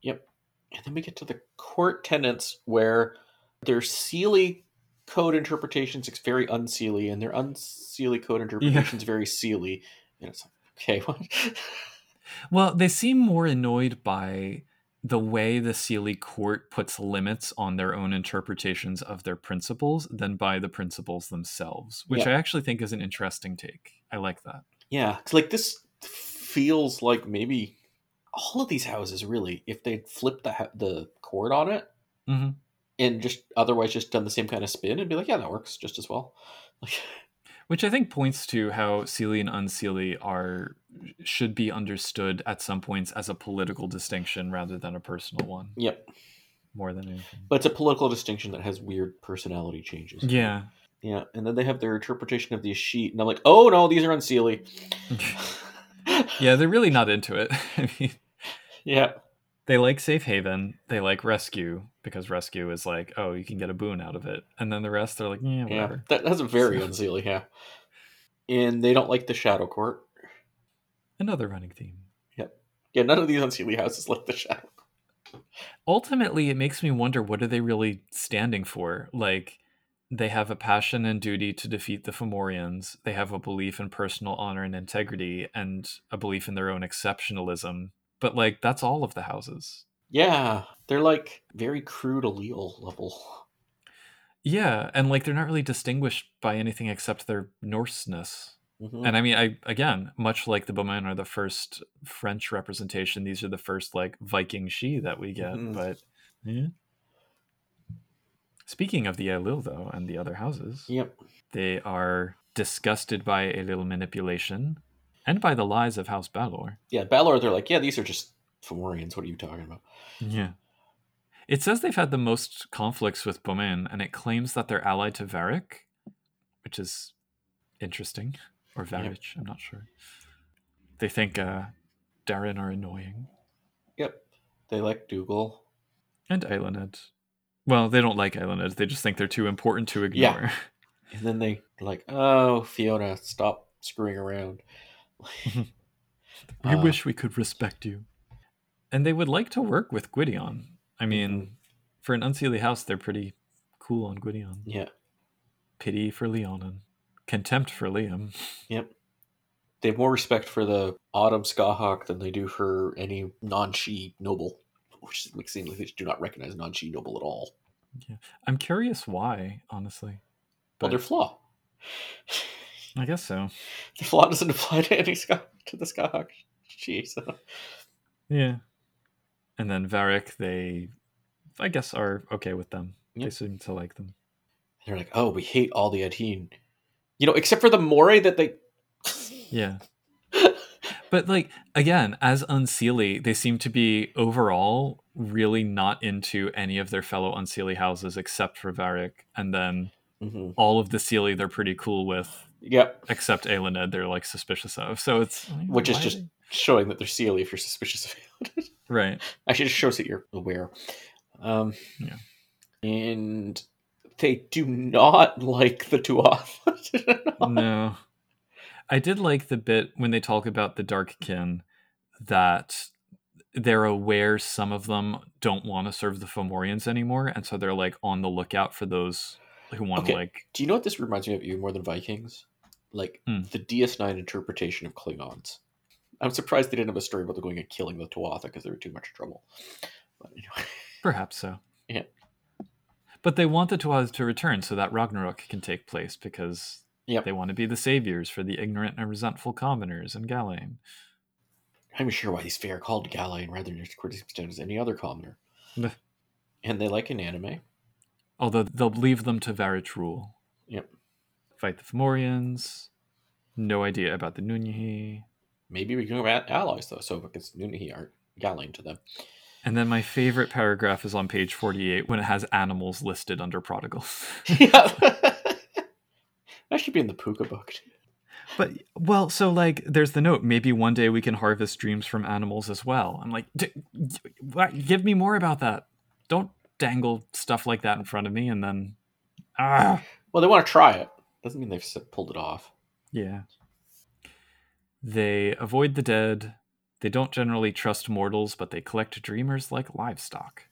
Yep. And then we get to the court tenants where their Seelie code interpretations it's very unseelie, and their unseelie code interpretations very seelie. And it's like, okay, what? Well, they seem more annoyed by the way the Seelie court puts limits on their own interpretations of their principles than by the principles themselves, which Yeah. I actually think is an interesting take. I like that. yeah, it's like this feels like maybe all of these houses really, if they'd flipped the the court on it hmm and just otherwise just done the same kind of spin, and be like, yeah, that works just as well. Like, Which I think points to how Seelie and Unseelie are should be understood at some points as a political distinction rather than a personal one, yep. more than anything. But it's a political distinction that has weird personality changes. Yeah. Yeah, and then they have their interpretation of the Escheat, and I'm like, oh no, these are unseelie. yeah, they're really not into it. I mean, yeah, they like safe haven they like rescue because rescue is like oh you can get a boon out of it and then the rest they're like yeah yeah, whatever that, that's very unseelie. Yeah, and they don't like the shadow court. Another running theme Yeah, Yeah, none of these unseelie houses like the shadow. ultimately it makes me wonder what are they really standing for like they have a passion and duty to defeat the Fomorians. They have a belief in personal honor and integrity and a belief in their own exceptionalism. But like that's all of the houses. Yeah, they're like very crude allele level. Yeah, and like they're not really distinguished by anything except their Norseness. Mhm. And I mean, I again, much like the Beaumayn are the first French representation, these are the first like Viking sidhe that we get. Mhm. But yeah. Speaking of the Ailil though, and the other houses, Yep. they are disgusted by Ailil manipulation and by the lies of House Balor. Yeah, Balor, they're like, yeah, these are just Fomorians. What are you talking about? Yeah. It says they've had the most conflicts with Beaumayn, and it claims that they're allied to Varric, which is interesting. Or Varric, I'm not sure. They think uh, Daireann are annoying. Yep. They like Dougal. And Eiluned. Well, they don't like Eiluned. They just think they're too important to ignore. Yeah. And then they like, oh, Fiona, stop screwing around. we Uh, wish we could respect you. And they would like to work with Gwydion. I mean, Mm-hmm. for an unseelie house, they're pretty cool on Gwydion. Yeah. Pity for Leanhaun. Contempt for Liam. Yep. They have more respect for the Autumn Scathach than they do for any non-sidhe noble, which makes it seem like they do not recognize non-sidhe noble at all. Yeah. I'm curious why, honestly. Well, But they're flaw. I guess so. The flaw doesn't apply to any Ska to the Scathach. She so Yeah. And then Varric, they, I guess, are okay with them. They seem to like them. they're like, oh, we hate all the Adhene. You know, except for the Moray that they. Yeah. But like again, as Unseelie, they seem to be overall really not into any of their fellow Unseelie houses except for Varric, and then Mhm. all of the Seelie they're pretty cool with, Yep. except Eiluned they're like suspicious of. So it's Which is just they- showing that they're Seelie if you're suspicious of it. right. Actually, it just shows that you're aware. Um, Yeah. And they do not like the Tuatha. no. I did like the bit when they talk about the Dark Kin that they're aware some of them don't want to serve the Fomorians anymore, and so they're like on the lookout for those who want Okay. to like Do you know what this reminds me of even more than Vikings? Like Hmm. the DS9 interpretation of Klingons. I'm surprised they didn't have a story about them going and killing the Tuatha because they were too much trouble. But anyway. Perhaps so. Yeah. But they want the Tuatha to return so that Ragnarok can take place because Yep. they want to be the saviors for the ignorant and resentful commoners in Gallain. I'm sure why these Fae are called Gallain rather than just Kurdistan as any other commoner. And they like an anime. Although they'll leave them to Varich rule. Yep. Fight the Fomorians. No idea about the Nunnehi. Maybe we can go at allies though, so because Nunnehi aren't Gallain to them. And then my favorite paragraph is on page 48 when it has animals listed under prodigals. yeah. that should be in the Pooka book. But well, so like, there's the note. Maybe one day we can harvest dreams from animals as well. I'm like, D- give me more about that. Don't dangle stuff like that in front of me, and then, ah, Well, they want to try it. Doesn't mean they've pulled it off. yeah. They avoid the dead. They don't generally trust mortals, but they collect dreamers like livestock.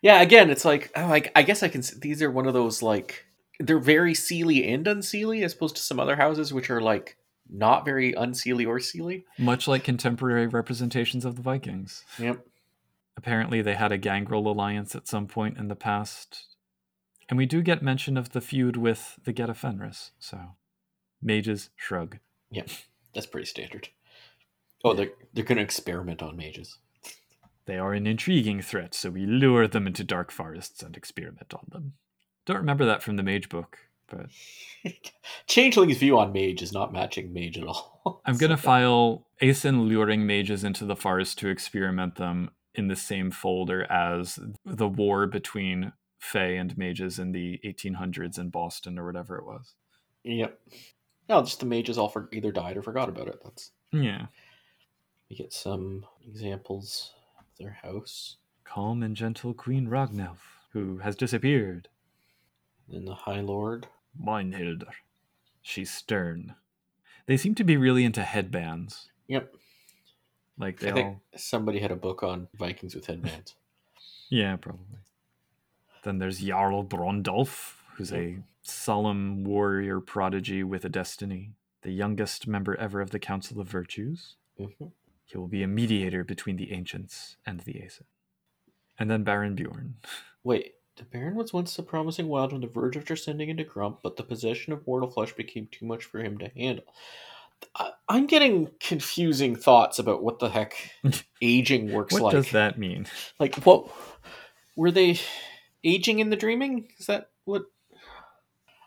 Yeah, again, it's like oh, I, I guess I can. These are one of those like they're very seelie and unseelie, as opposed to some other houses which are like not very unseelie or seelie. Much like contemporary representations of the Vikings. Yep. Apparently, they had a gangrel alliance at some point in the past. And we do get mention of the feud with the Get of Fenris, so mages shrug. Yeah, that's pretty standard. Oh, they're they're going to experiment on mages. They are an intriguing threat, so we lure them into dark forests and experiment on them. Don't remember that from the mage book, but Changeling's view on mage is not matching mage at all. I'm gonna file Aesin luring mages into the forest to experiment them in the same folder as the war between Fae and mages in the 1800s in Boston or whatever it was. Yep. No, just the mages all for either died or forgot about it. That's Yeah. We get some examples of their house. Calm and gentle Queen Ragnelf, who has disappeared. Then the High Lord. Meinhilder. She's stern. They seem to be really into headbands. Yep. Like they I think all somebody had a book on Vikings with headbands. Yeah, probably. Then there's Jarl Brondolf, who's a solemn warrior prodigy with a destiny, the youngest member ever of the Council of Virtues. Mhm. He will be a mediator between the ancients and the Aesir. And then Baron Bjorn. Wait, the Baron was once a promising wild on the verge of descending into Grump, but the possession of mortal flesh became too much for him to handle. I- I'm getting confusing thoughts about what the heck aging works What like. What does that mean? Like, what were they aging in the dreaming? Is that what?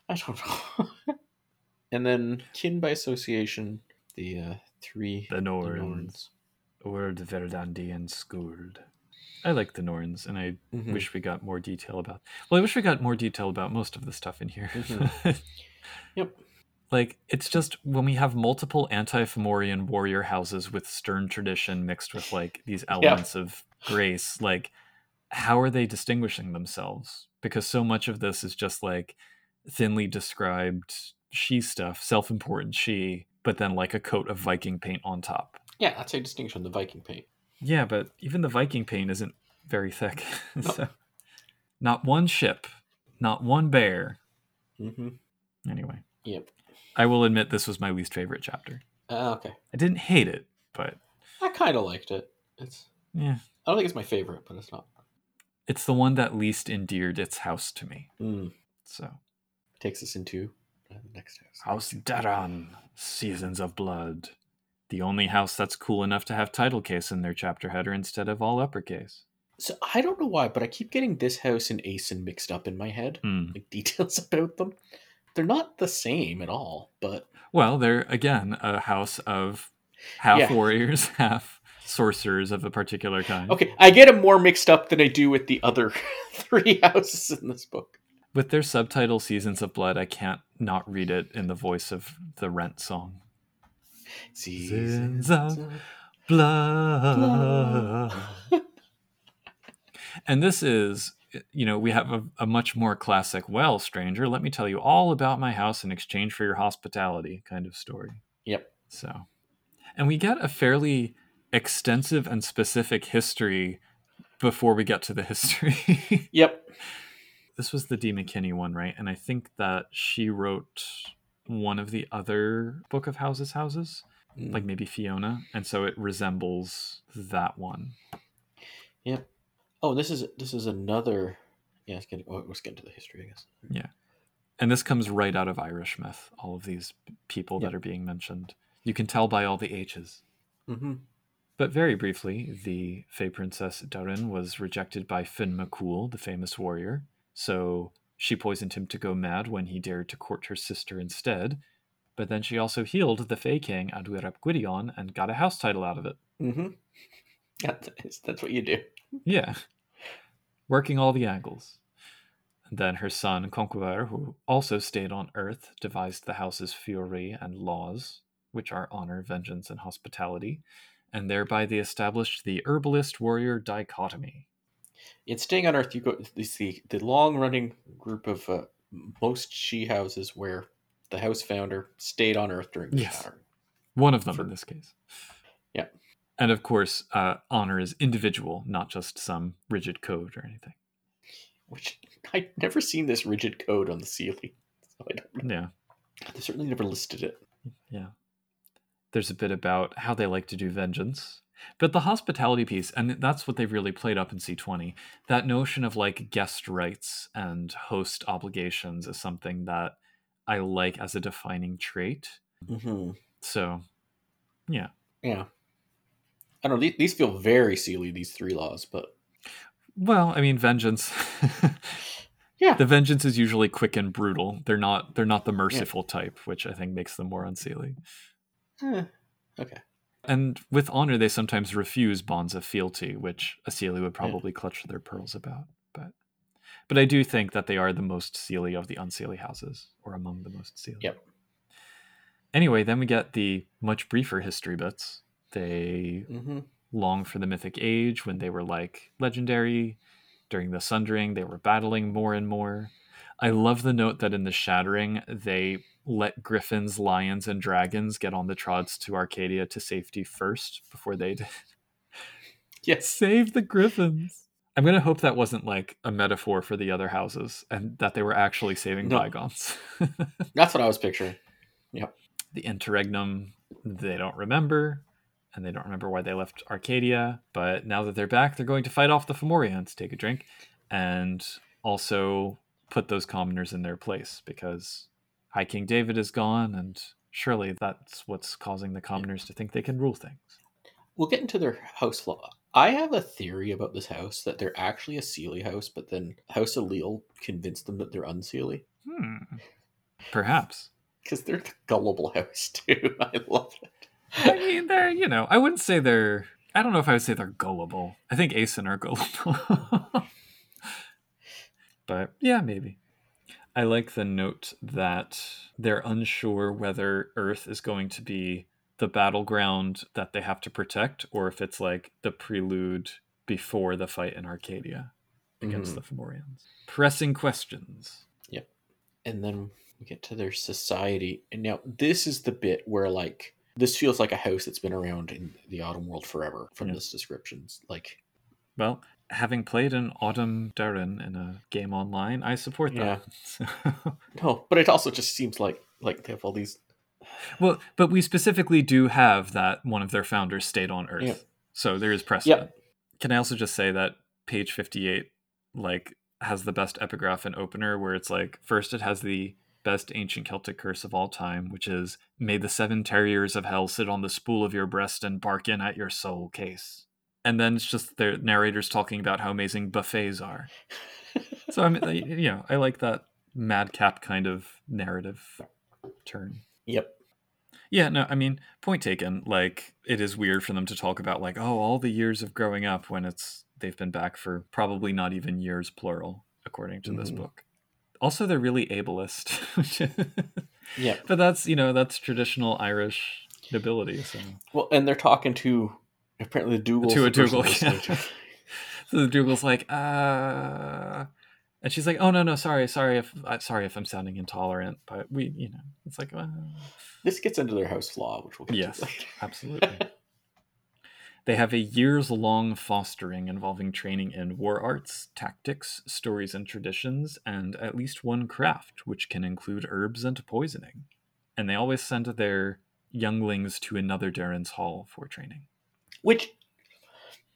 I don't know. and then kin by association, the uh, three The the Norns. Norns. Ord Verdandi and Skuld. I like the Norns, and I Mhm. wish we got more detail about. Well, I wish we got more detail about most of the stuff in here. Mhm. Yep. Like it's just when we have multiple anti-Fomorian warrior houses with stern tradition mixed with like these elements of grace, like how are they distinguishing themselves? Because so much of this is just like thinly described sidhe stuff, self-important sidhe, but then like a coat of Viking paint on top. Yeah, that's a distinction. The Viking paint. Yeah, but even the Viking paint isn't very thick. so, not one ship, not one bear. Mm-hmm. Anyway, Yep. I will admit this was my least favorite chapter. Uh, okay. I didn't hate it, but I kind of liked it. It's. yeah, I don't think it's my favorite, but it's not. it's the one that least endeared its house to me. Mm. So, Takes us into next house. House Daireann, Seasons of Blood. The only house that's cool enough to have title case in their chapter header instead of all uppercase. So I don't know why, but I keep getting this house and Aesin mixed up in my head. Hmm. Like details about them. They're not the same at all, but Well, they're again a house of half Yeah. warriors, half sorcerers of a particular kind. okay, I get them more mixed up than I do with the other three houses in this book. With their subtitle Seasons of Blood, I can't not read it in the voice of the Rent song. Seasons of Blood. and this is, you know, we have a, a much more classic, well, stranger, let me tell you all about my house in exchange for your hospitality kind of story. Yep. So, and we get a fairly extensive and specific history before we get to the history. Yep. This was the Dee McKinney one, right? And I think that she wrote one of the other Book of Houses houses, Mm. like maybe Fiona, and so it resembles that one. Yep. Oh, this is this is another. Yeah, let's get. Oh, let's get into the history, I guess. Yeah, and this comes right out of Irish myth, all of these people that are being mentioned. You can tell by all the H's. Mm-hmm. But very briefly, the Fey Princess Daireann was rejected by Finn McCool, the famous warrior. So she poisoned him to go mad when he dared to court her sister instead. But then she also healed the Fey King Adwirap Gwydion and got a house title out of it. Mm-hmm. That's, that's what you do. Yeah. Working all the angles. And then her son, Conqueror, who also stayed on Earth, devised the house's fury and laws, which are honor, vengeance, and hospitality, and thereby they established the herbalist warrior dichotomy. In staying on Earth, you go. It's the the long running group of uh, most sidhe houses where the house founder stayed on Earth during the Yes. shattering. One of them For- in this case. Yeah. And of course, uh, honor is individual, not just some rigid code or anything. Which I'd never seen this rigid code on the ceiling. So I don't know. Yeah. They certainly never listed it. Yeah. There's a bit about how they like to do vengeance. But the hospitality piece, and that's what they've really played up in C20, that notion of like guest rights and host obligations is something that I like as a defining trait. Mm-hmm. So, yeah. Yeah. I don't know. These, feel very seelie, these three laws, but Well, I mean, vengeance. Yeah. The vengeance is usually quick and brutal. They're not. They're not the merciful type, which I think makes them more unseelie. eh, okay. And with honor, they sometimes refuse bonds of fealty, which a Seelie would probably clutch their pearls about. But, but I do think that they are the most Seelie of the unseelie houses, or among the most Seelie. Yep. Anyway, then we get the much briefer history bits. They Mm-hmm. long for the mythic age when they were like legendary. During the sundering, they were battling more and more. I love the note that in the shattering, they let griffins, lions, and dragons get on the trods to Arcadia to safety first before they did. Yes. Save the griffins. I'm going to hope that wasn't like a metaphor for the other houses and that they were actually saving No. bygones. That's what I was picturing. Yep. The interregnum they don't remember and they don't remember why they left arcadia but now that they're back they're going to fight off the fomorians take a drink and also put those commoners in their place because high king david is gone and surely that's what's causing the commoners to think they can rule things We'll get into their house law. I have a theory about this house that they're actually a Seelie house, but then House Ailil convinced them that they're unsealy. hmm. perhaps Because they're the gullible house, too. I love it. i mean they're you know i wouldn't say they're I don't know if I would say they're gullible. I think Aesin are gullible. but yeah, maybe. I like the note that they're unsure whether Earth is going to be the battleground that they have to protect or if it's like the prelude before the fight in Arcadia against Mhm. the Fomorians. Pressing questions. Yep. And then we get to their society and now this is the bit where like this feels like a house that's been around in the autumn world forever from Yeah. this descriptions like Well, having played an Autumn Daireann in a game online, I support that. no but it also just seems like like they have all these well, but we specifically do have that one of their founders stayed on Earth. Yeah. So there is precedent. Can I also just say that page 58 like has the best epigraph and opener where it's like first it has the best ancient Celtic curse of all time, which is may the seven terriers of hell sit on the spool of your breast and bark in at your soul case. And then it's just the narrators talking about how amazing buffets are. So I mean, you know, I like that madcap kind of narrative turn. yep Yeah, no, I mean, point taken. Like, it is weird for them to talk about like, oh, all the years of growing up when it's they've been back for probably not even years plural, according to this Mhm. book. Also, they're really ableist, yeah, but that's you know that's traditional Irish nobility. So, well and they're talking to apparently the Dougal to a Dougal, yeah. so the Dougal's like, uh, and she's like, oh no no sorry sorry if uh, sorry if I'm sounding intolerant, but we you know it's like, uh, this gets into their house flaw which we'll get Yes. to later Absolutely. they have a years long fostering involving training in war arts, tactics, stories and traditions, and at least one craft, which can include herbs and poisoning. And they always send their younglings to another Daireann's Hall for training. Which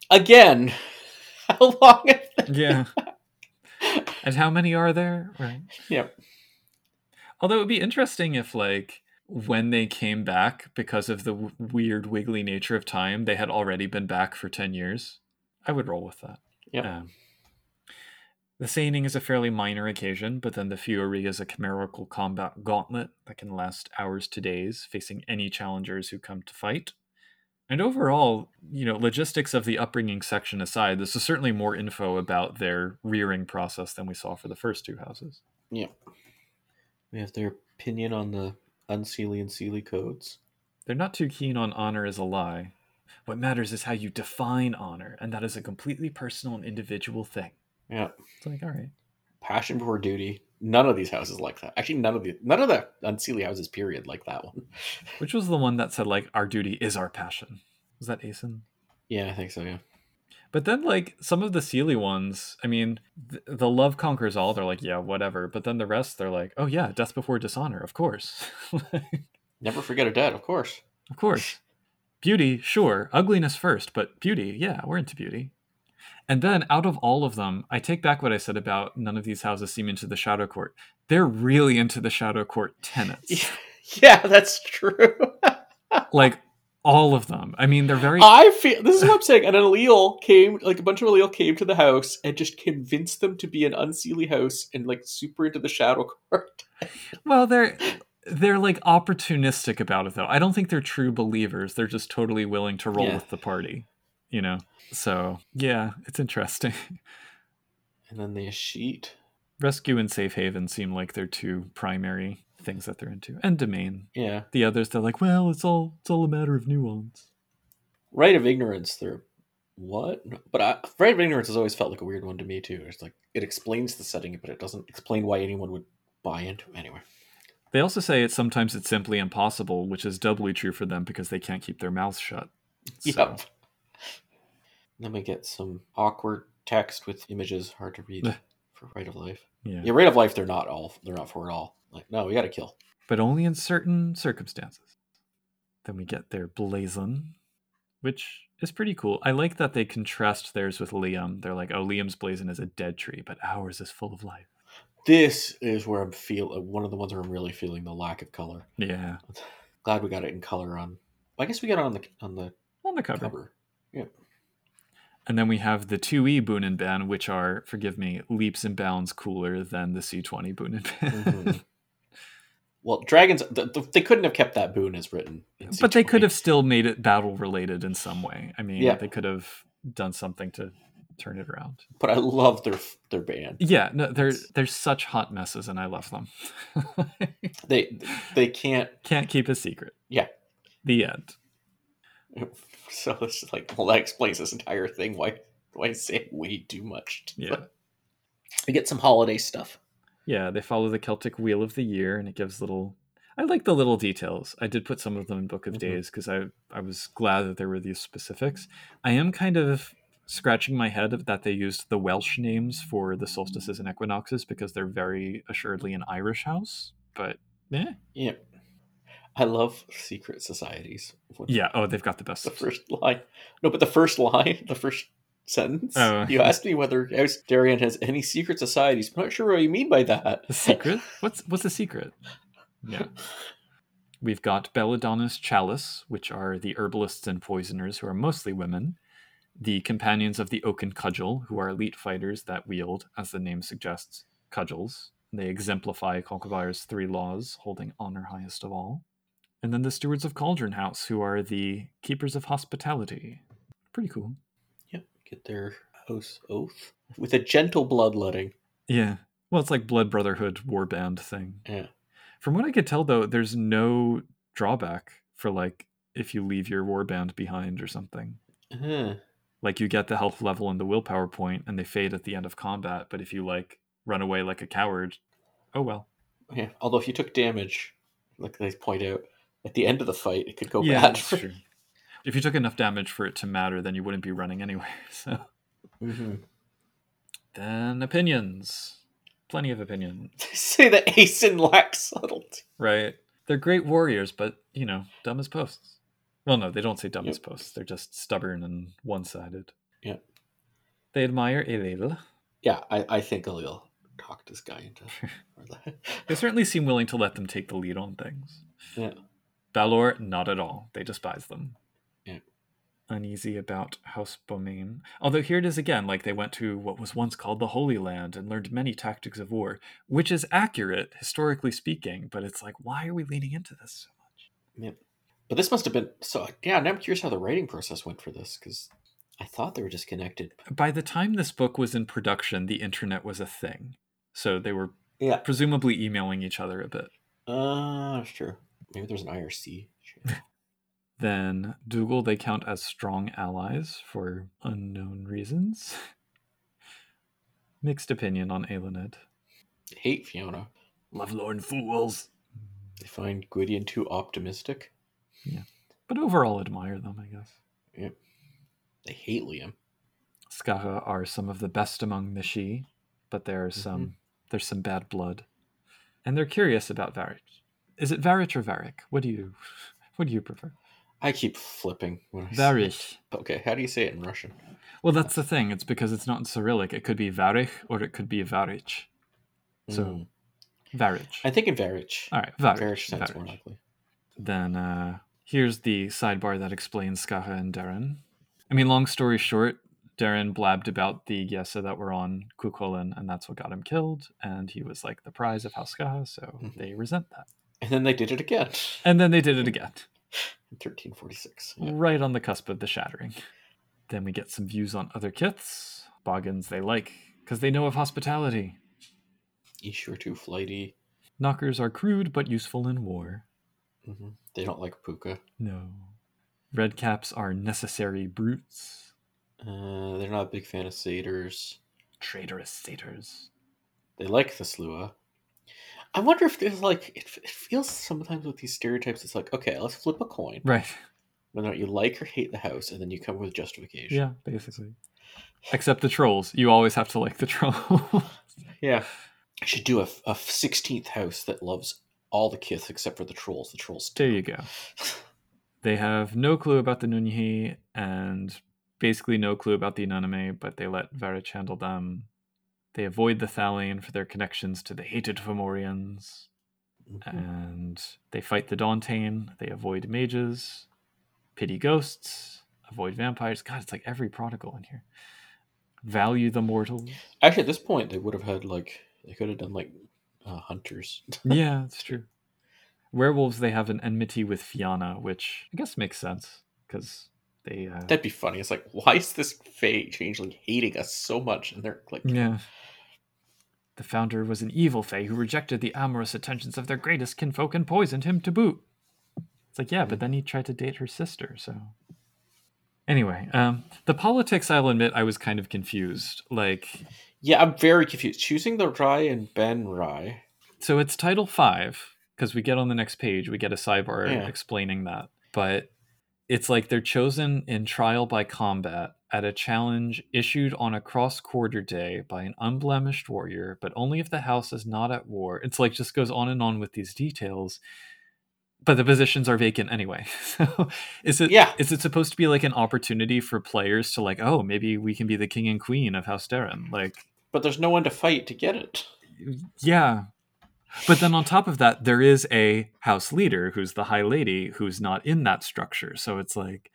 again how long Yeah. and how many are there? Right. Yep. Although it would be interesting if, like, when they came back because of the w- weird wiggly nature of time, they had already been back for 10 years. I would roll with that. Yeah. Um, the Saining is a fairly minor occasion, but then the Fury is a chimerical combat gauntlet that can last hours to days, facing any challengers who come to fight. And overall, you know, logistics of the upbringing section aside, this is certainly more info about their rearing process than we saw for the first two houses. Yeah. We have their opinion on the unseelie and seelie codes They're not too keen on honor as a lie. What matters is how you define honor, and that is a completely personal and individual thing. yeah It's like, all right. passion before duty none of these houses like that actually none of the none of the unseelie houses period like that one Which was the one that said, like, our duty is our passion? Was that Aesin? yeah i think so yeah But then, like, some of the Seelie ones, I mean, th- the love conquers all. They're like, yeah, whatever. But then the rest, they're like, oh, yeah, death before dishonor, of course. never forget a debt, of course of course. Beauty, sure. Ugliness first, but beauty, yeah, we're into beauty. And then out of all of them, I take back what I said about none of these houses seem into the Shadow Court. They're really into the Shadow Court tenets. yeah that's true like all of them. I mean, they're very i feel this is what i'm saying and an Ailil came like a bunch of Ailil came to the house and just convinced them to be an unseelie house and like super into the shadow court well, they're they're like opportunistic about it though. I don't think they're true believers. They're just totally willing to roll Yeah. with the party, you know. So, yeah, it's interesting. and then the Escheat Rescue and safe haven seem like they're two primary things that they're into. And domain. yeah The others they're like, well, it's all it's all a matter of nuance. right of ignorance they're what but I, right of ignorance has always felt like a weird one to me too it's like it explains the setting but it doesn't explain why anyone would buy into it anyway They also say it's sometimes it's simply impossible, which is doubly true for them because they can't keep their mouths shut. So- Yep. Then we get some awkward text with images hard to read for Right of Life. Yeah. Yeah, Right of Life they're not all they're not for it all. Like, no, we gotta kill. but only in certain circumstances. Then we get their blazon, which is pretty cool. I like that they contrast theirs with Liam. They're like, oh, Liam's blazon is a dead tree, but ours is full of life. This is where I'm feel uh, one of the ones where I'm really feeling the lack of color. Yeah, Glad we got it in color on I guess we got it on the on the on the cover. cover. And then we have the 2E Boon and Ban, which are, forgive me, leaps and bounds cooler than the C20 Boon and Ban. Mhm. Well, dragons. th th they couldn't have kept that boon as written. but they could have still made it battle related in some way. I mean, Yeah. they could have done something to turn it around. But I love their their band. Yeah, no, they're they're such hot messes, and I love them. They they can't. Can't keep a secret. Yeah. The end. So it's just like, well, that explains this entire thing. Why why I say way too much? Yeah. I get some holiday stuff. Yeah, they follow the Celtic Wheel of the Year, and it gives little. I like the little details. I did put some of them in Book of Mhm. Days because I I was glad that there were these specifics. I am kind of scratching my head that they used the Welsh names for the solstices and equinoxes because they're very assuredly an Irish house. But eh. Yeah. I love secret societies. Yeah, oh, they've got the best. The first line. No, but the first line, the first sentence. Oh. You asked me whether Daireann has any secret societies. I'm not sure what you mean by that. Secret? What's what's the secret? Yeah. We've got Belladonna's Chalice, which are the herbalists and poisoners who are mostly women. The companions of the Oaken Cudgel, who are elite fighters that wield, as the name suggests, cudgels. They exemplify Concobar's three laws, holding honor highest of all. And then the Stewards of Cauldron House, who are the keepers of hospitality. Pretty cool. Yep. Get their house oath with a gentle bloodletting. Yeah. Well, it's like Blood Brotherhood warband thing. Yeah. From what I could tell, though, there's no drawback for like if you leave your warband behind or something. Uh-huh. Like you get the health level and the willpower point, and they fade at the end of combat. But if you like run away like a coward, oh well. Yeah. Although if you took damage, like they point out, at the end of the fight, it could go yeah, bad. that's true. If you took enough damage for it to matter, then you wouldn't be running anyway. So hmm then opinions, plenty of opinions, They say that Aesin lacks subtlety. right? They're great warriors, but you know, dumb as posts. Well, no, they don't say dumb as posts. They're just stubborn and one-sided. Yeah. They admire Ailil. Yeah, I, I think Ailil talked this guy into. They certainly seem willing to let them take the lead on things. Yeah. Balor, not at all. They despise them. Yeah. Uneasy about House Beaumayn. Although here it is again, like they went to what was once called the Holy Land and learned many tactics of war, which is accurate, historically speaking, but it's like, why are we leaning into this so much? Yeah. But this must have been so. Yeah, and I'm curious how the writing process went for this because I thought they were disconnected. By the time this book was in production, the internet was a thing. So they were Yeah. presumably emailing each other a bit. Uh, that's true. Maybe there's an IRC. Then Dougal they count as strong allies for unknown reasons. Mixed opinion on Eiluned. They hate Fiona. Lovelorn fools. They find Gwydion too optimistic. Yeah. But overall admire them, I guess. Yeah. They hate Liam. Scathach are some of the best among the sidhe, but there's some mm-hmm. there's some bad blood. And they're curious about Varich. Is it Varich or Varric? What do you what do you prefer? I keep flipping when Varich. Okay, how do you say it in Russian? Well, that's the thing. It's because it's not in Cyrillic. It could be Varich or it could be Varich. So, Mm. Varich. I think in Varich. All right, Varich. Varich sounds more likely. Then uh, here's the sidebar that explains Scathach and Daireann. I mean, long story short, Daireann blabbed about the geasa that were on Cú Chulainn, and that's what got him killed. And he was like the prize of House Scathach, so Mhm. they resent that. And then they did it again And then they did it again, in 1346. Yeah. right on the cusp of the shattering. Then we get some views on other kiths. Boggans they like, because they know of hospitality. Ish are too flighty. Nockers are crude but useful in war. hmm They don't like Pooka. No. Redcaps are necessary brutes. Uh, they're not a big fan of satyrs. Traitorous satyrs. They like the Sluagh. I wonder if there's like it, it feels sometimes with these stereotypes. It's like okay, let's flip a coin. Right. Whether or not you like or hate the house, and then you come with justification. Yeah, basically. Except the trolls. You always have to like the trolls. yeah. I should do a, a 16th house that loves all the kith except for the trolls. The trolls. there you go. They have no clue about the Nunnehi and basically no clue about the Inanimae, but they let Varich handle them. They avoid the Thallain for their connections to the hated Fomorians. Mhm. and they fight the Dauntain. They avoid mages, pity ghosts, avoid vampires. God, it's like every prodigal in here. Value the mortals. Actually, at this point, they would have had like they could have done like uh, hunters. yeah, it's true. Werewolves, they have an enmity with Fianna, which I guess makes sense because they. Uh, That'd be funny. It's like, why is this Fae changeling hating us so much? And they're like, yeah. The founder was an evil Fae who rejected the amorous attentions of their greatest kinfolk and poisoned him to boot. It's like, yeah, but then he tried to date her sister, so. Anyway, um, the politics, I'll admit, I was kind of confused. Like, yeah, I'm very confused. Choosing the Rye and Ben Rye. so it's title five, because we get on the next page, we get a sidebar Yeah. explaining that. But it's like they're chosen in trial by combat at a challenge issued on a cross quarter day by an unblemished warrior, but only if the house is not at war. It's like just goes on and on with these details. But the positions are vacant anyway. So is it Yeah. is it supposed to be like an opportunity for players to like, oh, maybe we can be the king and queen of House Daireann? Like But there's no one to fight to get it. yeah. But then on top of that, there is a house leader who's the high lady who's not in that structure. So it's like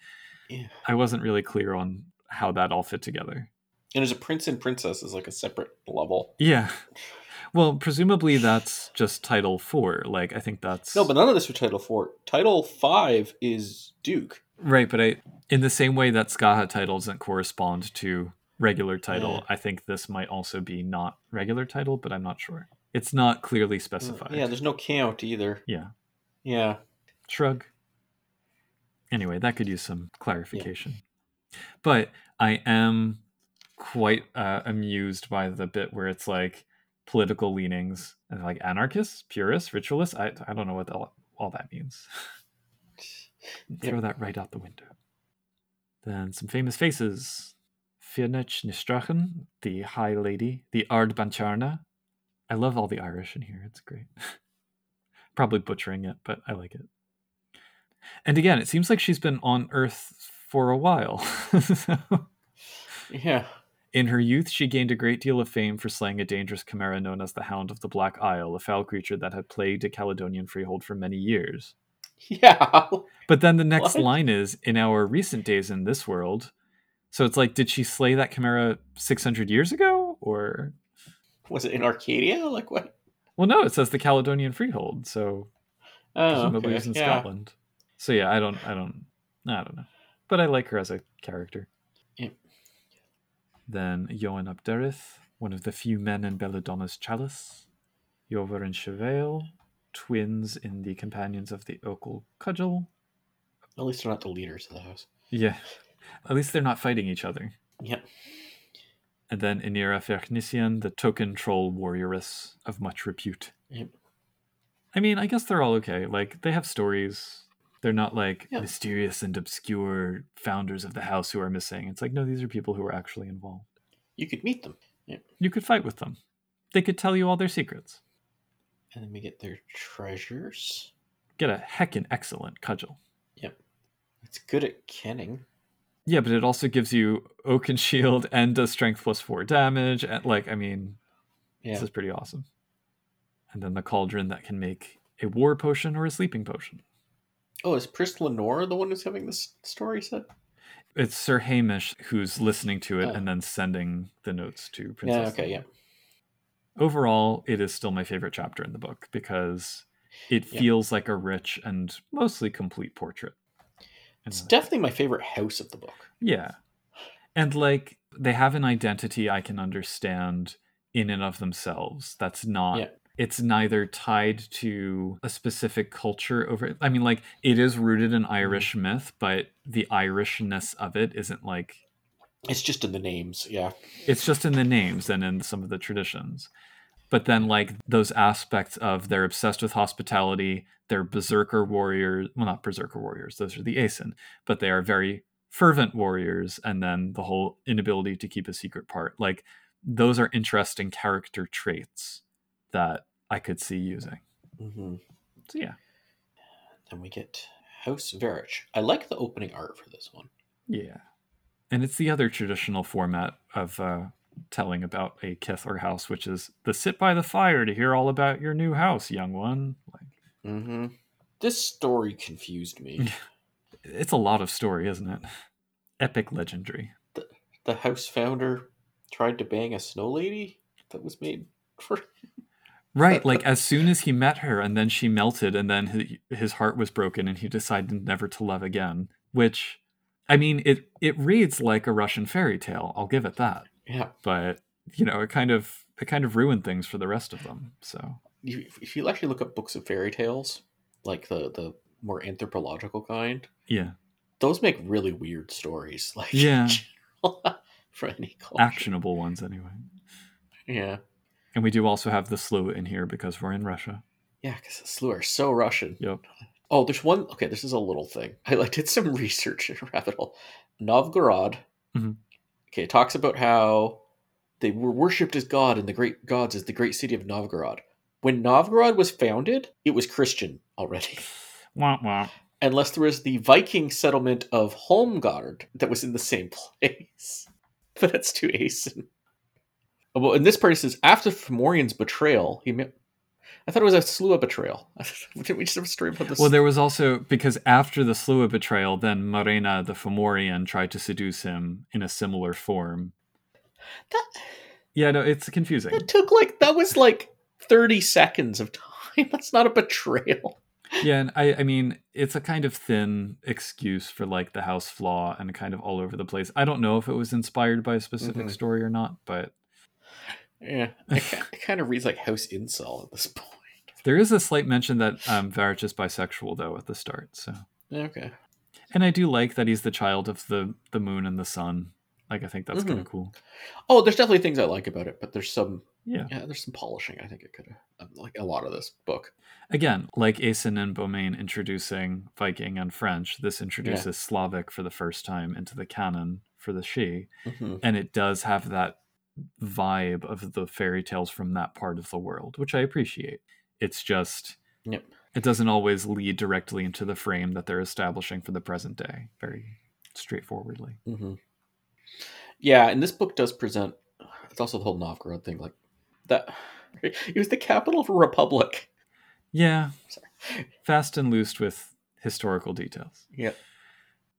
Yeah. I wasn't really clear on how that all fit together. And there's a prince and princess is like a separate level. Yeah. Well, presumably that's just title four. Like I think that's No, but none of this for Title Four. Title Five is Duke. right. But I, in the same way that Scathach title doesn't correspond to regular title, Yeah. I think this might also be not regular title, but I'm not sure. It's not clearly specified. Yeah, there's no count either. yeah. Yeah. Shrug. Anyway, that could use some clarification. But I am quite uh, amused by the bit where it's like political leanings and like anarchists, purists, ritualists. I, I don't know what all, all that means. Throw that right out the window. Then some famous faces. Fianich Nistrachen, the High Lady, the Ard Bancharna. I love all the Irish in here. It's great. Probably butchering it, but I like it. And again, it seems like she's been on Earth for a while. So, Yeah. in her youth, she gained a great deal of fame for slaying a dangerous chimera known as the Hound of the Black Isle, a foul creature that had plagued a Caledonian freehold for many years. Yeah. But then the next What? line is in our recent days in this world. So it's like, did she slay that chimera 600 years ago? Or, Was it in Arcadia? Like what? well, no, it says the Caledonian freehold. So Oh, presumably okay. it was in yeah. Scotland. So yeah, I don't, I don't, I don't know. But I like her as a character. Yep. Then Johan Abderith, one of the few men in Belladonna's chalice. Yover and Chevale, twins in the Companions of the Oaken Cudgel. At least they're not the leaders of the house. Yeah. At least they're not fighting each other. Yep. And then Inira Fernician, the token troll warrioress of much repute. Yep. I mean, I guess they're all okay. Like, they have stories. They're not like Yeah. mysterious and obscure founders of the house who are missing. It's like, no, these are people who are actually involved. You could meet them. Yep. You could fight with them. They could tell you all their secrets. And then we get their treasures. Get a heckin' excellent cudgel. Yep. It's good at kenning. Yeah, but it also gives you Oaken Shield and does strength plus four damage. And like, I mean, Yeah. This is pretty awesome. And then the cauldron that can make a war potion or a sleeping potion. Oh, is Pris Lenore the one who's having this story set? It's Sir Hamish who's listening to it Oh. and then sending the notes to Princess. Yeah, okay, yeah. Overall, it is still my favorite chapter in the book because it Yeah. feels like a rich and mostly complete portrait. It's definitely my favorite house of the book. Yeah. And like they have an identity I can understand in and of themselves. That's not Yeah. it's neither tied to a specific culture over I mean like it is rooted in mm-hmm. Irish myth, but the Irishness of it isn't like It's just in the names, yeah. it's just in the names and in some of the traditions. But then like those aspects of they're obsessed with hospitality, they're berserker warriors well not berserker warriors, those are the Aeson, but they are very fervent warriors, and then the whole inability to keep a secret part. Like those are interesting character traits that I could see using. hmm So yeah. Then we get House Varich. I like the opening art for this one. Yeah. And it's the other traditional format of uh, telling about a kith or house, which is the sit by the fire to hear all about your new house, young one. Like hmm This story confused me. it's a lot of story, isn't it? Epic legendary. the house founder tried to bang a snow lady that was made for Right, like as soon as he met her, and then she melted, and then his, his heart was broken, and he decided never to love again. Which, I mean, it it reads like a Russian fairy tale. I'll give it that. Yeah. But you know, it kind of it kind of ruined things for the rest of them. So If you actually look up books of fairy tales, like the the more anthropological kind, yeah, those make really weird stories. Like Yeah. for any culture. actionable ones anyway. Yeah. And we do also have the Sluagh in here because we're in Russia. Yeah, because the Sluagh are so Russian. Yep. Oh, there's one. Okay, this is a little thing. I like did some research in rabbit hole. Novgorod. Mhm. Okay, it talks about how they were worshipped as god and the great gods as the great city of Novgorod. When Novgorod was founded, it was Christian already. Wah, wah. Unless there was the Viking settlement of Holmgard that was in the same place. But that's too Aesin. Oh, well, in this part, it says after Fomorian's betrayal, he. Ma- I thought it was a Sluagh betrayal. Didn't we just have a story about this? Well, there was also because after the Sluagh betrayal, then Marina the Fomorian tried to seduce him in a similar form. That- Yeah, no, it's confusing. That took like that was like thirty seconds of time. That's not a betrayal. yeah, and I, I mean, it's a kind of thin excuse for like the house flaw and kind of all over the place. I don't know if it was inspired by a specific Mhm. story or not, but Yeah, it, it kind of reads like House Incel at this point. there is a slight mention that um, Varich is bisexual though at the start. So, Okay, and I do like that he's the child of the the moon and the sun. Like, I think that's kind Mhm. of cool. Oh, there's definitely things I like about it, but there's some Yeah. yeah, there's some polishing. I think it could have like a lot of this book. Again, like Aesin and Beaumayn introducing Viking and French, this introduces Slavic for the first time into the canon for the Sidhe, Mhm. and it does have that vibe of the fairy tales from that part of the world, which I appreciate. It's just Yep. it doesn't always lead directly into the frame that they're establishing for the present day, very straightforwardly. hmm Yeah, and this book does present. It's also the whole Novgorod thing, like that. It was the capital of a republic. Yeah, Sorry. fast and loose with historical details. Yeah.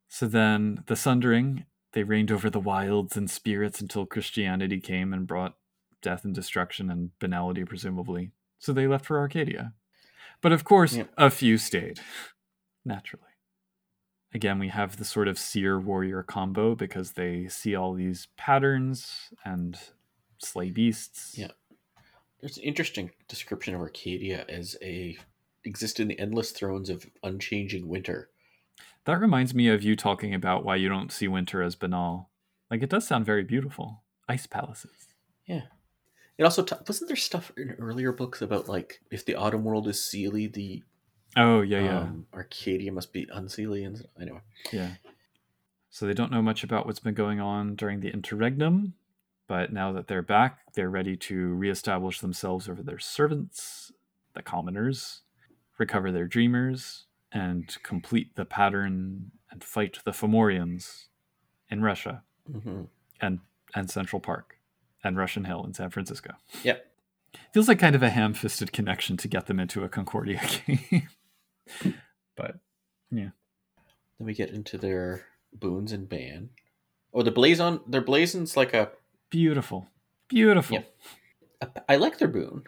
So then the Sundering, they reigned over the wilds and spirits until Christianity came and brought death and destruction and banality, presumably. So they left for Arcadia. But of course, Yep. a few stayed, naturally. Again, we have the sort of seer warrior combo because they see all these patterns and slay beasts. Yeah. There's an interesting description of Arcadia as a exist in the endless thrones of unchanging winter. That reminds me of you talking about why you don't see winter as banal. Like, it does sound very beautiful. Ice palaces. Yeah. It also t- wasn't there stuff in earlier books about like if the autumn world is seelie, the Oh, yeah, yeah. um, Arcadia must be unseelie. And anyway, Yeah. So they don't know much about what's been going on during the interregnum, but now that they're back, they're ready to reestablish themselves over their servants, the commoners, recover their dreamers, and complete the pattern and fight the Fomorians in Russia hmm and and Central Park and Russian Hill in San Francisco. Yep. Feels like kind of a ham-fisted connection to get them into a Concordia game. but yeah. then we get into their boons and ban. Oh, the blazon, their blazon's like a. beautiful. Beautiful. I like their boon.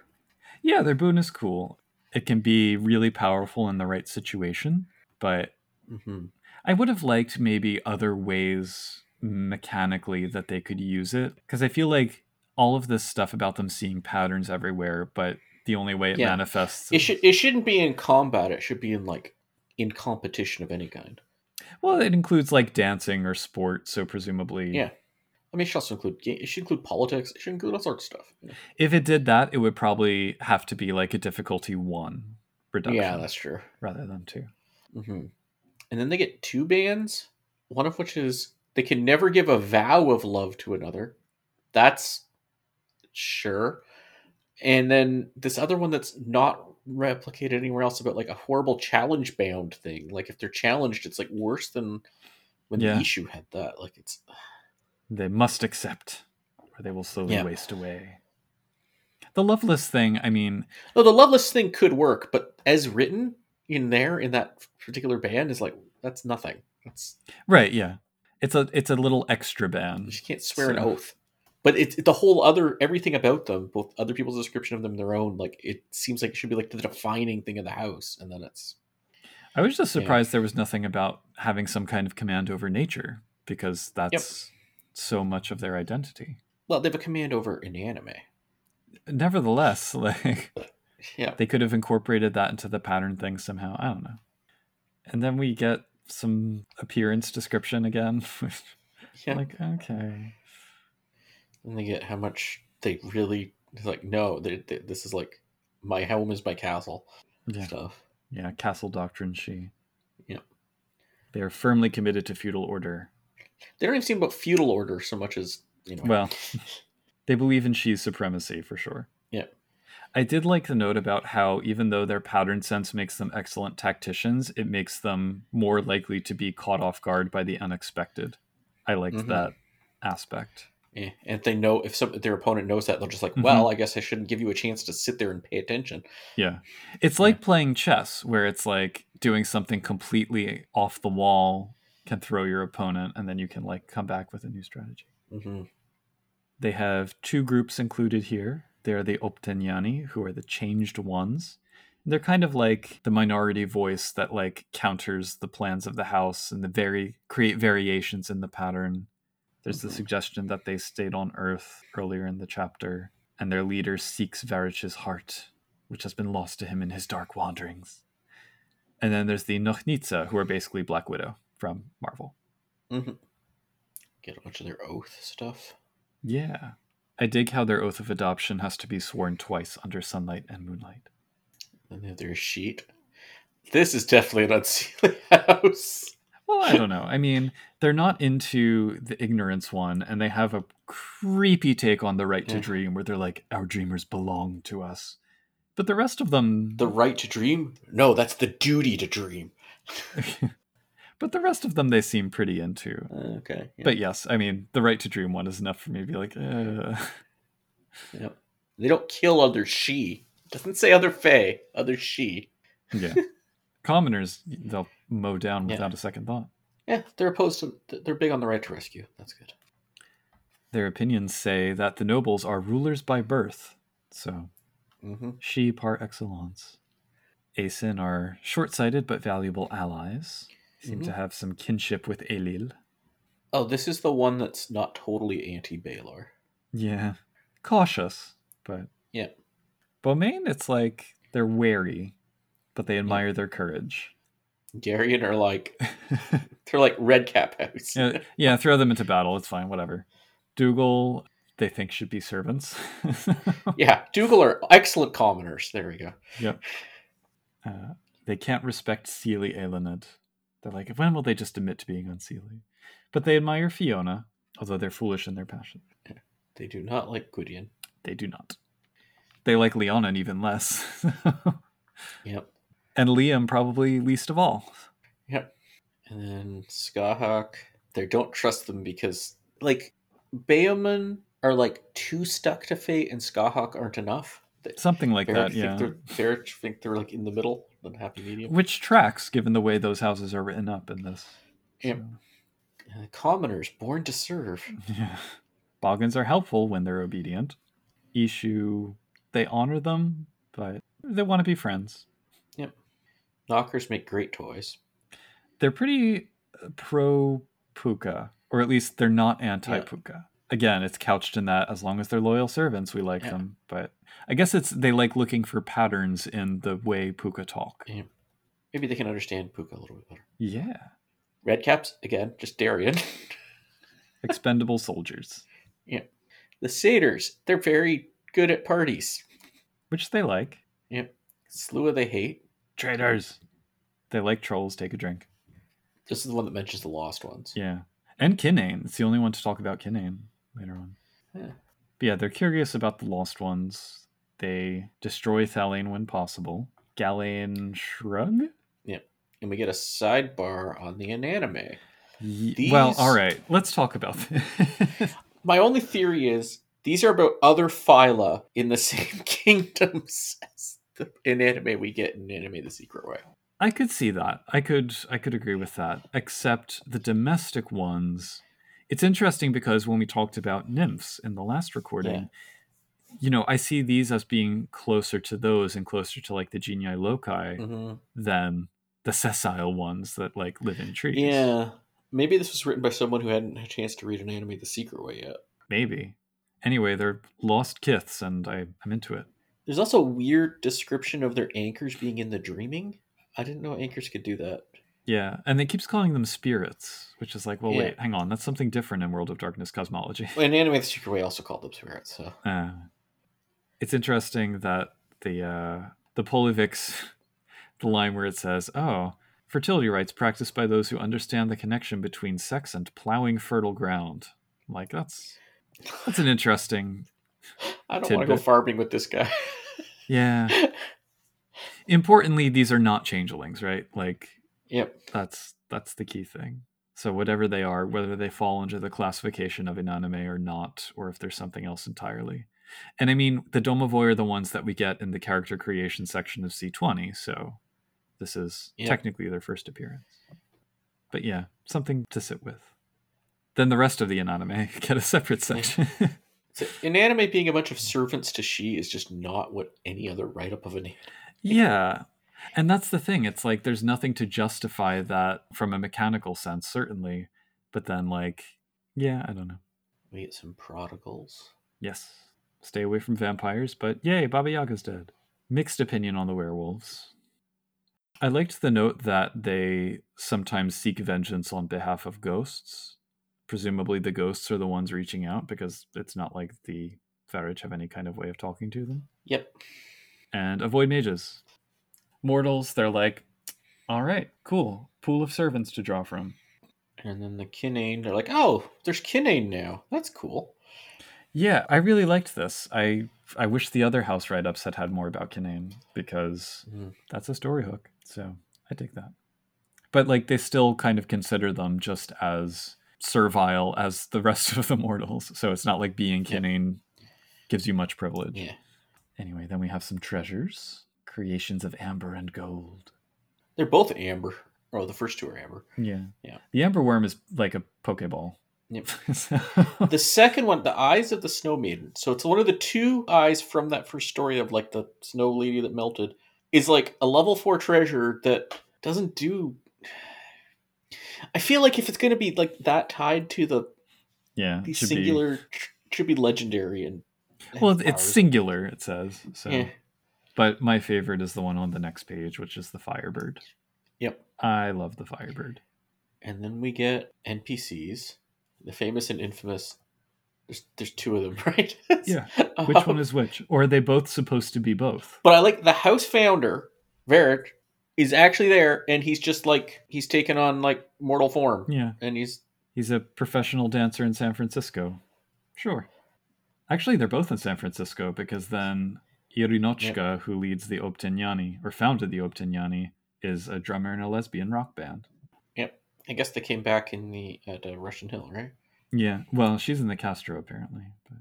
Yeah, their boon is cool. It can be really powerful in the right situation, but hmm I would have liked maybe other ways mechanically that they could use it because I feel like all of this stuff about them seeing patterns everywhere, but the only way it Yeah. manifests It should. It shouldn't be in combat. It should be in like in competition of any kind. well, it includes like dancing or sport, so presumably Yeah. I mean, it should also include. It should include politics. It should include all sorts of stuff. if it did that, it would probably have to be like a difficulty one reduction Yeah, that's true. rather than two. hmm And then they get two bans, one of which is they can never give a vow of love to another. That's sure. And then this other one that's not replicated anywhere else about like a horrible challenge bound thing. Like if they're challenged, it's like worse than when Yeah. the issue had that. Like it's They must accept, or they will slowly Yeah. waste away. The loveless thing, I mean, no, the loveless thing could work, but as written in there in that particular band is like that's nothing. That's right, yeah. It's a it's a little extra ban. you can't swear an oath. But it's the whole other everything about them, both other people's description of them, their own. Like it seems like it should be like the defining thing of the house, and then it's I was just Yeah. surprised there was nothing about having some kind of command over nature because that's so much of their identity. well, they have a command over Inanimae. Nevertheless, like Yeah, they could have incorporated that into the pattern thing somehow. I don't know. And then we get some appearance description again. yeah. like, okay. and they get how much they really like. No, they, they, this is like my home is my castle Yeah. stuff. Yeah, castle doctrine sidhe. Yep. They are firmly committed to feudal order. They don't even seem about feudal order so much as you know. Well, they believe in Sidhe's supremacy for sure. Yeah. I did like the note about how even though their pattern sense makes them excellent tacticians, it makes them more likely to be caught off guard by the unexpected. I liked Mhm. that aspect. Yeah, and if they know if some their opponent knows that, they'll just like, Mhm. well, I guess I shouldn't give you a chance to sit there and pay attention. Yeah. It's like playing chess where it's like doing something completely off the wall can throw your opponent and then you can like come back with a new strategy. hmm They have two groups included here. They're the Opteniani, who are the changed ones. They're kind of like the minority voice that like counters the plans of the house and the very create variations in the pattern. There's the Mhm. suggestion that they stayed on Earth earlier in the chapter, and their leader seeks Varich's heart, which has been lost to him in his dark wanderings. And then there's the Nochnitsa, who are basically Black Widow from Marvel. hmm Get a bunch of their oath stuff. Yeah. I dig how their oath of adoption has to be sworn twice under sunlight and moonlight. And they have their Escheat. This is definitely an unseelie house. Well, I don't know. I mean, they're not into the ignorance one, and they have a creepy take on the right to Yeah. dream where they're like, our dreamers belong to us. But the rest of them, The right to dream? No, that's the duty to dream. but the rest of them, they seem pretty into. Uh, okay. Yeah. But yes, I mean, the right to dream one is enough for me to be like, uh. Yep. They don't kill other sidhe. Doesn't say other Fey, other sidhe. yeah. Commoners, they'll mow down Yeah. without a second thought. Yeah, they're opposed to. They're big on the right to rescue. That's good. Their opinions say that the nobles are rulers by birth, so hmm sidhe par excellence. Aesin are short sighted but valuable allies, seem to Mhm. have some kinship with Ailil. Oh, this is the one that's not totally anti Balor. Yeah. Cautious, but. Yeah. Beaumayn, it's like they're wary, but they admire their courage. Daireann are like they're like red cap house. yeah, yeah, throw them into battle. It's fine, whatever. Dougal, they think should be servants. yeah, Dougal are excellent commoners. There we go. Yep. Uh, they can't respect Seelie Eiluned. They're like, when will they just admit to being unseelie? But they admire Fiona, although they're foolish in their passion. They do not like Gwydion. They do not. They like Leanhaun even less. Yep. and Liam probably least of all. Yep. And then Scathach, they don't trust them because like Beaumayn are like too stuck to fate and Scathach aren't enough. Something like that, yeah. they're, think they're like in the middle, the happy medium. Which tracks, given the way those houses are written up in this. Yep. So, And commoners born to serve. yeah. Boggans are helpful when they're obedient. Eshu, they honor them, but they want to be friends. Yep. Nockers make great toys. they're pretty uh, pro Pooka, or at least they're not anti Pooka. Again, it's couched in that as long as they're loyal servants, we like Yeah. them. But I guess it's they like looking for patterns in the way Pooka talk. Maybe they can understand Pooka a little bit better. Yeah, Red caps again, just Daireann. expendable soldiers, Yeah. the satyrs, they're very good at parties. which they like. Yep. Sluagh they hate. Traitors. They like trolls. Take a drink. This is the one that mentions the lost ones. Yeah, and Kinain. It's the only one to talk about Kinain later on. Yeah. But yeah, they're curious about the lost ones. They destroy Thallain when possible. Gallain shrug. Yeah. And we get a sidebar on the Inanimae. Ye- Well, all right. Let's talk about this. My only theory is these are about other phyla in the same kingdoms as the Inanimae we get in Inanimae the Secret Way. I could see that. I could I could agree with that. Except the domestic ones, It's interesting because when we talked about nymphs in the last recording, Yeah. you know, I see these as being closer to those and closer to like the genii loci hmm than the sessile ones that like live in trees. Yeah. Maybe this was written by someone who hadn't had a chance to read Inanimae the secret way yet. Maybe. Anyway, they're lost kiths, and I, I'm into it. There's also a weird description of their anchors being in the dreaming. I didn't know anchors could do that. Yeah, and they keeps calling them spirits, which is like, well, Yeah. wait, hang on, that's something different in World of Darkness cosmology. Well, in Inanimae the secret way also called them spirits, so Uh, it's interesting that the uh, the Polivix, the line where it says, "Oh, fertility rites practiced by those who understand the connection between sex and plowing fertile ground." I'm like that's that's an interesting, I don't want to go farming with this guy. yeah. Importantly, these are not changelings, right? Like yep. that's that's the key thing. So whatever they are, whether they fall under the classification of Inanimae or not, or if there's something else entirely. And I mean, the Domovoy are the ones that we get in the character creation section of C20, so this is Yeah. technically their first appearance. But yeah, something to sit with. Then the rest of the Inanimae get a separate section. So Inanimae being a bunch of servants to sidhe is just not what any other write up of an yeah. And that's the thing. It's like there's nothing to justify that from a mechanical sense, certainly. But then, like, yeah, I don't know. We get some prodigals. Yes. Stay away from vampires, but yay, Baba Yaga's dead. Mixed opinion on the werewolves. I liked the note that they sometimes seek vengeance on behalf of ghosts. Presumably, the ghosts are the ones reaching out because it's not like the Farage have any kind of way of talking to them. Yep. And avoid mages. Mortals, they're like, all right, cool. Pool of servants to draw from. And then the Kinain, they're like, oh, there's Kinain now. That's cool. Yeah, I really liked this. I I wish the other house write ups had had more about Kinain because Mhm. that's a story hook. So I take that. But like they still kind of consider them just as servile as the rest of the mortals. So it's not like being Yeah. Kinain gives you much privilege. Yeah. Anyway, then we have some treasures, creations of amber and gold. They're both amber. Oh, the first two are amber. Yeah. Yeah. The amber worm is like a pokeball. Yep. So- The second one, the eyes of the snow maiden. So it's one of the two eyes from that first story of like the snow lady that melted. Is like a level four treasure that doesn't do. I feel like if it's going to be like that tied to the yeah. the should be- singular, should be legendary and. well, it's powers. singular, it says. So Yeah. But my favorite is the one on the next page, which is the Firebird. Yep. I love the Firebird. And then we get NPCs, the famous and infamous. There's there's two of them, right? Yeah. Which Um, one is which? Or are they both supposed to be both? But I like the house founder, Varich, is actually there, and he's just like he's taken on like mortal form, Yeah. and he's He's a professional dancer in San Francisco. Sure. Actually, they're both in San Francisco because then Irinochka, who leads the Obtenyani, or founded the Obtenyani, is a drummer in a lesbian rock band. Yep, I guess they came back in the at uh, Russian Hill, right? Yeah, well, she's in the Castro apparently, but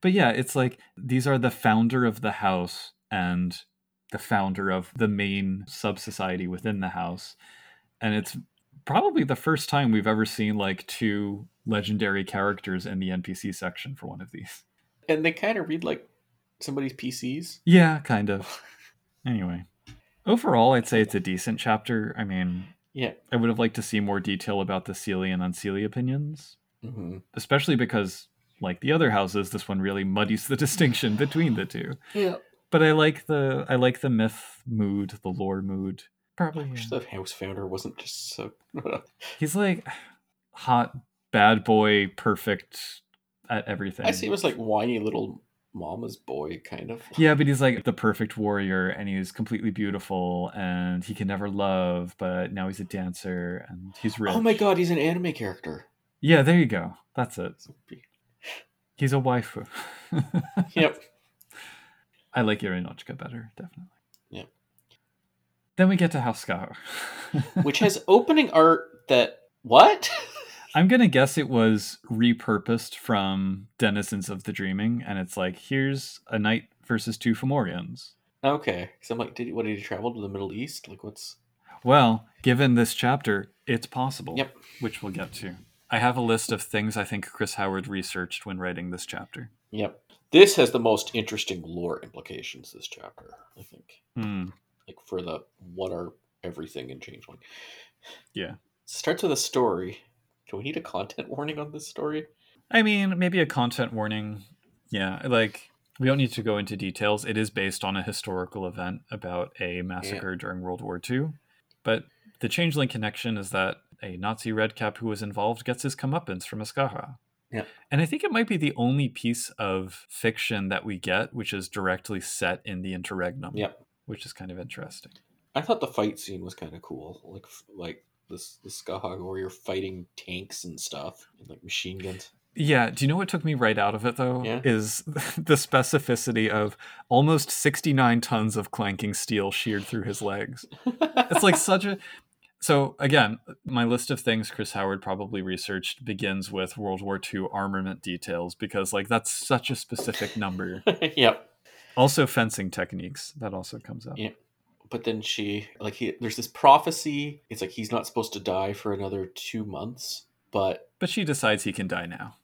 but yeah, it's like these are the founder of the house and the founder of the main sub society within the house, and it's probably the first time we've ever seen like two legendary characters in the NPC section for one of these. And they kind of read like somebody's PCs. Yeah, kind of. Anyway, overall, I'd say it's a decent chapter. I mean, Yeah. I would have liked to see more detail about the Seelie and Unseelie opinions, hmm especially because, like the other houses, this one really muddies the distinction between the two. Yeah. But I like the I like the myth mood, the lore mood. I Probably wish yeah. the house founder wasn't just so. he's like hot bad boy, perfect at everything. I see him as like whiny little mama's boy, kind of. Yeah, but he's like the perfect warrior and he's completely beautiful and he can never love, but now he's a dancer and he's rich. Oh my god, he's an anime character. Yeah, there you go. That's it. He's a waifu. Yep. I like Irinochka better, definitely. Yeah. Then we get to Hauskau. Which has opening art that what? I'm gonna guess it was repurposed from Denizens of the Dreaming, and it's like here's a knight versus two Fomorians. okay, so I'm like, did he, what did he travel to the Middle East? Like, what's? Well, given this chapter, it's possible. Yep. Which we'll get to. I have a list of things I think Chris Howard researched when writing this chapter. Yep. This has the most interesting lore implications. This chapter, I think, Hmm. like for the what are everything in Changeling. Yeah. Starts with a story. Do we need a content warning on this story? I mean, maybe a content warning. Yeah, like we don't need to go into details. It is based on a historical event about a massacre during World War II. But the changeling connection is that a Nazi redcap who was involved gets his comeuppance from a Scathach. Yeah. And I think it might be the only piece of fiction that we get which is directly set in the interregnum. Yep. Which is kind of interesting. I thought the fight scene was kind of cool. Like like this Scathach where you're fighting tanks and stuff and like machine guns. Yeah, do you know what took me right out of it though? Yeah. Is the specificity of almost 69 tons of clanking steel sheared through his legs. It's like such a So again, my list of things Chris Howard probably researched begins with World War II armament details because like that's such a specific number. yep. Also fencing techniques, that also comes up. Yeah. But then she like he there's this prophecy. It's like he's not supposed to die for another two months, but But she decides he can die now.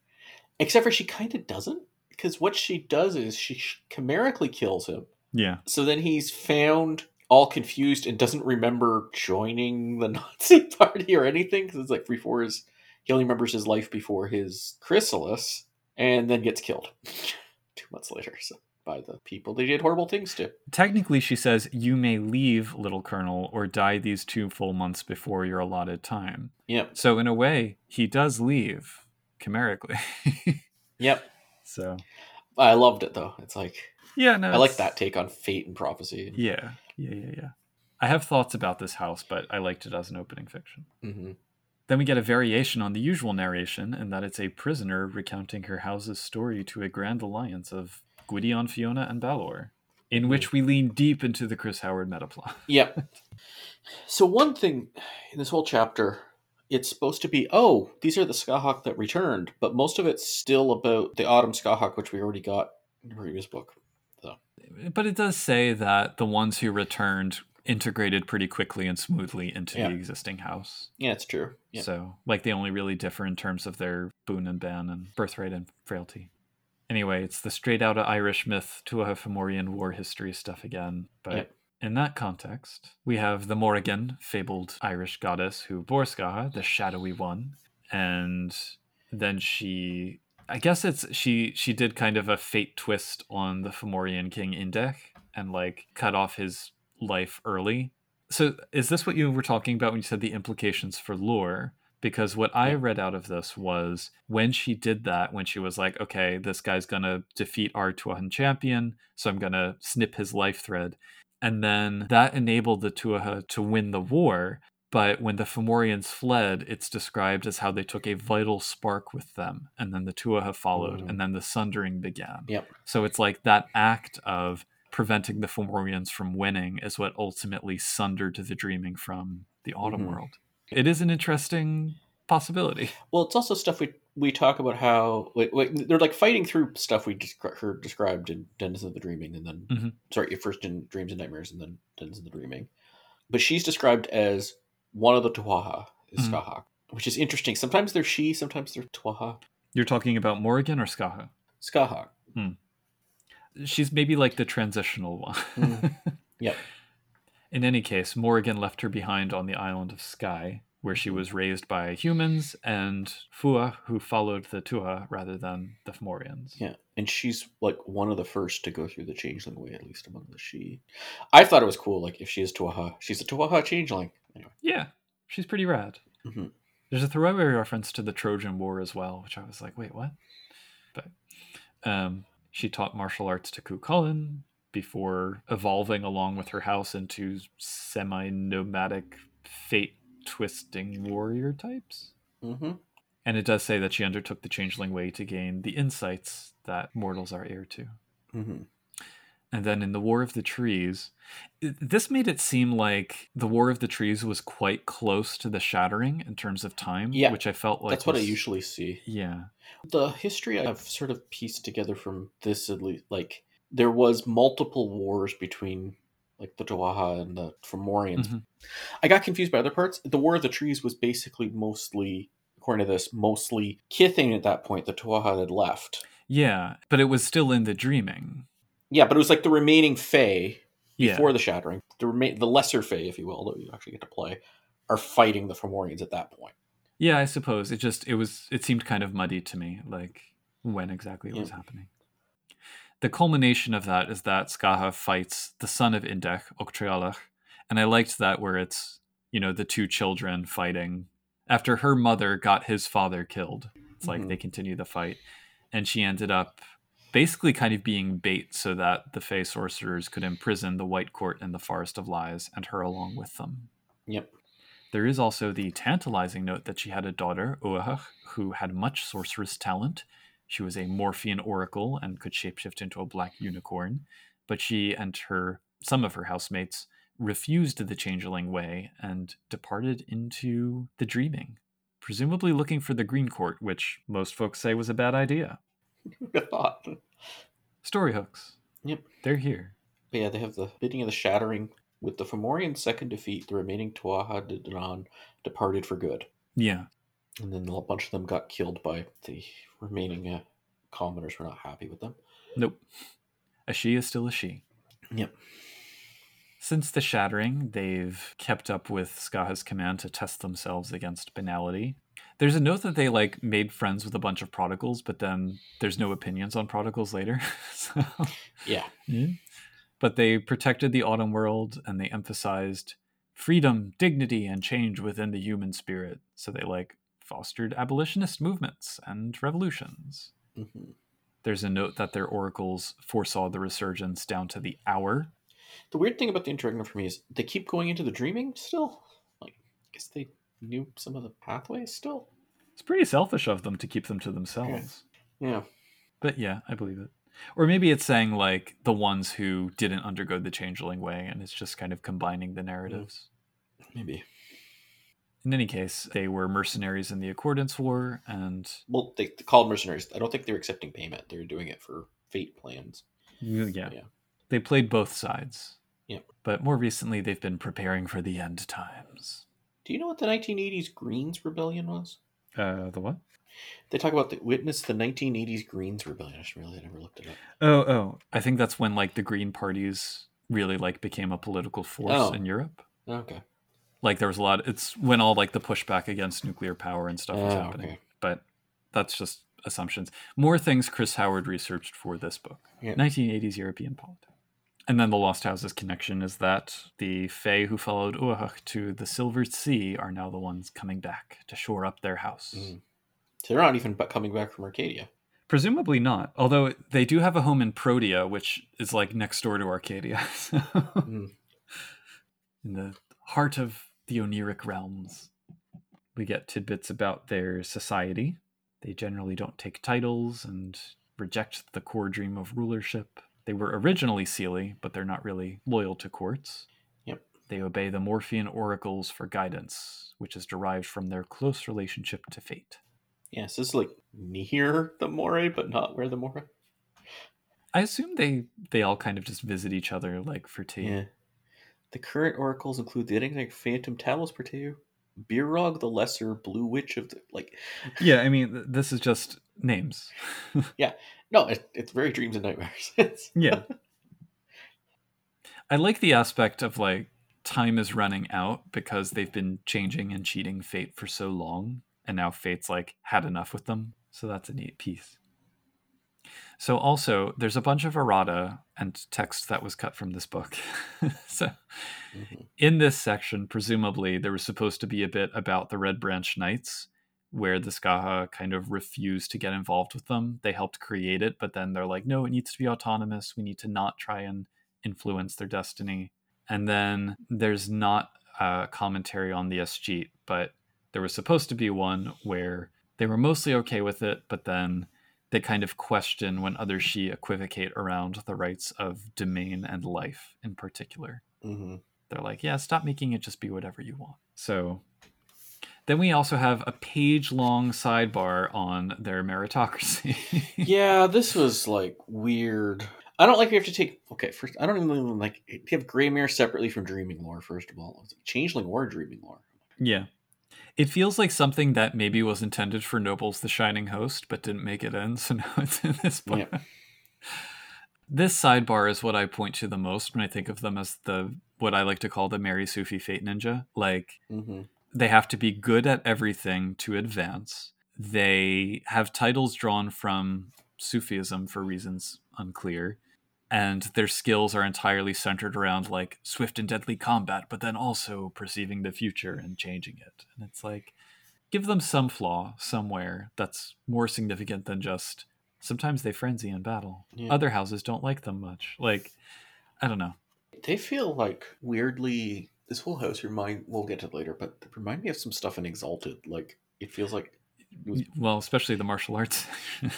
except for she kind of doesn't because what she does is she chimerically kills him. Yeah. So then he's found all confused and doesn't remember joining the Nazi party or anything because it's like before his he only remembers his life before his chrysalis and then gets killed two months later so by the people they did horrible things to Technically, she says, you may leave, little colonel, or die these two full months before your allotted time. yep So, in a way, he does leave, chimerically. yep so, i loved it though it's like yeah, no. i like that take on fate and prophecy Yeah, yeah, yeah, yeah. I have thoughts about this house, but I liked it as an opening fiction. hmm Then we get a variation on the usual narration, in that it's a prisoner recounting her house's story to a grand alliance of Gwydion, Fiona, and Balor, in which we lean deep into the Chris Howard metaplot. Yep. So one thing in this whole chapter, it's supposed to be, oh, these are the Scathach that returned, but most of it's still about the Autumn Scathach, which we already got in the previous book. So. But it does say that the ones who returned integrated pretty quickly and smoothly into Yeah. the existing house. Yeah, it's true. Yeah. So, like, they only really differ in terms of their boon and ban and birthright and frailty. Anyway, it's the straight out of Irish myth, Tuatha Fomorian war history stuff again. But Yep. in that context, we have the Morrigan, fabled Irish goddess who bore Scathach, the shadowy one. And then she. I guess it's she she did kind of a fate twist on the Fomorian king Indech and like cut off his life early. So is this what you were talking about when you said the implications for lore? Because what I read out of this was when she did that, when she was like, okay, this guy's gonna defeat our Tuathan champion, so I'm gonna snip his life thread. And then that enabled the Tuatha to win the war. But when the Fomorians fled, it's described as how they took a vital spark with them, and then the Tuatha followed, Mhm. and then the sundering began. Yep. So it's like that act of preventing the Fomorians from winning is what ultimately sundered the dreaming from the Autumn Mhm. World. It is an interesting possibility. Well, it's also stuff we we talk about how like, like, they're like fighting through stuff we descri- heard described in Denizens of the Dreaming, and then Mhm. sorry, first in Dreams and Nightmares, and then Denizens of the Dreaming. But she's described as one of the Tuatha, is Mhm. Scathach, which is interesting. Sometimes they're sidhe, sometimes they're Tuatha. You're talking about Morrigan or Scathach? Scathach. She's maybe like the transitional one. Mm. Yep. In any case, Morrigan left her behind on the island of Skye, where she was raised by humans, and Fuath, who followed the Tuatha rather than the Fomorians. Yeah, and she's like one of the first to go through the changeling way, at least among the sidhe. I thought it was cool. Like if she is Tuatha, she's a Tuatha changeling. Anyway. Yeah, she's pretty rad. Mhm. There's a throwaway reference to the Trojan War as well, which I was like, wait, what? But um, she taught martial arts to Cú Chulainn before evolving along with her house into semi-nomadic, fate-twisting warrior types. Mm-hmm. And it does say that she undertook the changeling way to gain the insights that mortals are heir to. Mm-hmm. And then in the War of the Trees, this made it seem like the War of the Trees was quite close to the Shattering in terms of time. Yeah, which I felt like That's what I usually see. Yeah, The history I've sort of pieced together from this, at least, like there was multiple wars between like the Tuatha and the Fomorians. Mhm. I got confused by other parts. The War of the Trees was basically mostly according to this, mostly Kithain at that point, the Tuatha had left. Yeah, but it was still in the dreaming. Yeah, but it was like the remaining Fae Yeah. before the Shattering, the remain the lesser Fae, if you will, that you actually get to play, are fighting the Fomorians at that point. Yeah, I suppose. It just it was it seemed kind of muddy to me, like when exactly it was happening. The culmination of that is that Scathach fights the son of Indech, Octriallach, and I liked that where it's, you know, the two children fighting after her mother got his father killed. It's like Mhm. they continue the fight. And she ended up basically kind of being bait so that the Fey sorcerers could imprison the White Court in the Forest of Lies and her along with them. Yep. There is also the tantalizing note that she had a daughter, Uathach, who had much sorceress talent. She was a Morphean oracle and could shapeshift into a black unicorn, but she and her some of her housemates refused the changeling way and departed into the dreaming, presumably looking for the Green Court, which most folks say was a bad idea. Who'd thought? Story hooks. Yep. They're here. But yeah, they have the bidding of the Shattering. With the Fomorian second defeat, the remaining Tuatha De Danann departed for good. Yeah. And then a bunch of them got killed by the remaining uh, commoners were not happy with them. Nope. A sidhe is still a sidhe. Yep. Since the shattering, they've kept up with Scathach's command to test themselves against banality. There's a note that they like made friends with a bunch of prodigals, but then there's no opinions on prodigals later. so, Yeah. yeah. But they protected the autumn world and they emphasized freedom, dignity, and change within the human spirit. So they like fostered abolitionist movements and revolutions. hmm There's a note that their oracles foresaw the resurgence down to the hour. The weird thing about the interregnum for me is they keep going into the dreaming still. Like, I guess they knew some of the pathways still. It's pretty selfish of them to keep them to themselves. Yeah. But yeah, I believe it. Or maybe it's saying like the ones who didn't undergo the changeling way, and it's just kind of combining the narratives. Maybe. In any case, they were mercenaries in the Accordance War, and Well, they, called mercenaries. I don't think they were accepting payment. They were doing it for fate plans. yeah, Yeah. they played both sides. Yep. But more recently, they've been preparing for the end times. Do you know what the 1980s Greens Rebellion was? Uh, the what? They talk about the witness the 1980s Greens Rebellion. I really never looked it up. Oh, oh, I think that's when like the Green parties really like became a political force Oh. in Europe. Okay. Like there was a lot it's when all like the pushback against nuclear power and stuff was Oh, happening okay. but that's just assumptions more things chris howard researched for this book Yeah. 1980s european politics and then the lost houses connection is that the fae who followed uathach to the silver sea are now the ones coming back to shore up their house Mm. So they're not even coming back from Arcadia. presumably not although they do have a home in protea which is like next door to arcadia so Mm. in the heart of the Oniric realms. We get tidbits about their society. They generally don't take titles and reject the core dream of rulership. They were originally Seelie, but they're not really loyal to courts. Yep. They obey the Morphean oracles for guidance, which is derived from their close relationship to fate. Yeah, so this is like near the Moray, but not where the Moray. I assume they they all kind of just visit each other like for tea. Yeah. The current oracles include the enigmatic Phantom Talos Perteu, Birog the Lesser Blue Witch of the like. Yeah, I mean this is just names. Yeah, no, it, it's very dreams and nightmares. Yeah. I like the aspect of like time is running out because they've been changing and cheating fate for so long and now fate's like had enough with them. So that's a neat piece. So also there's a bunch of errata and text that was cut from this book. so Mhm. in this section, presumably there was supposed to be a bit about the Red Branch Knights, where the Scathach kind of refused to get involved with them. They helped create it, but then they're like, no, it needs to be autonomous. We need to not try and influence their destiny. And then there's not a commentary on the Escheat, but there was supposed to be one where they were mostly okay with it, but then they kind of question when other sidhe equivocate around the rights of domain and life in particular Mhm. they're like, yeah, stop making it just be whatever you want. So then we also have a page long sidebar on their meritocracy. Yeah, this was like weird. I don't like we have to take. Okay, first, I don't even like you have Gremayre separately from Dreaming Lore. First of all, Changeling or Dreaming Lore. yeah. It feels like something that maybe was intended for Noble's The Shining Host, but didn't make it in, so now it's in this book. Yeah. This sidebar is what I point to the most when I think of them as the what I like to call the Mary Sufi Fate Ninja. Like Mm-hmm. they have to be good at everything to advance. They have titles drawn from Sufism for reasons unclear. And their skills are entirely centered around like swift and deadly combat, but then also perceiving the future and changing it. And it's like, give them some flaw somewhere that's more significant than just sometimes they frenzy in battle. Yeah. Other houses don't like them much. Like, I don't know. They feel like weirdly. This whole house remind. We'll get to it later, but remind me of some stuff in Exalted. Like it feels like. Was, Well, especially the martial arts.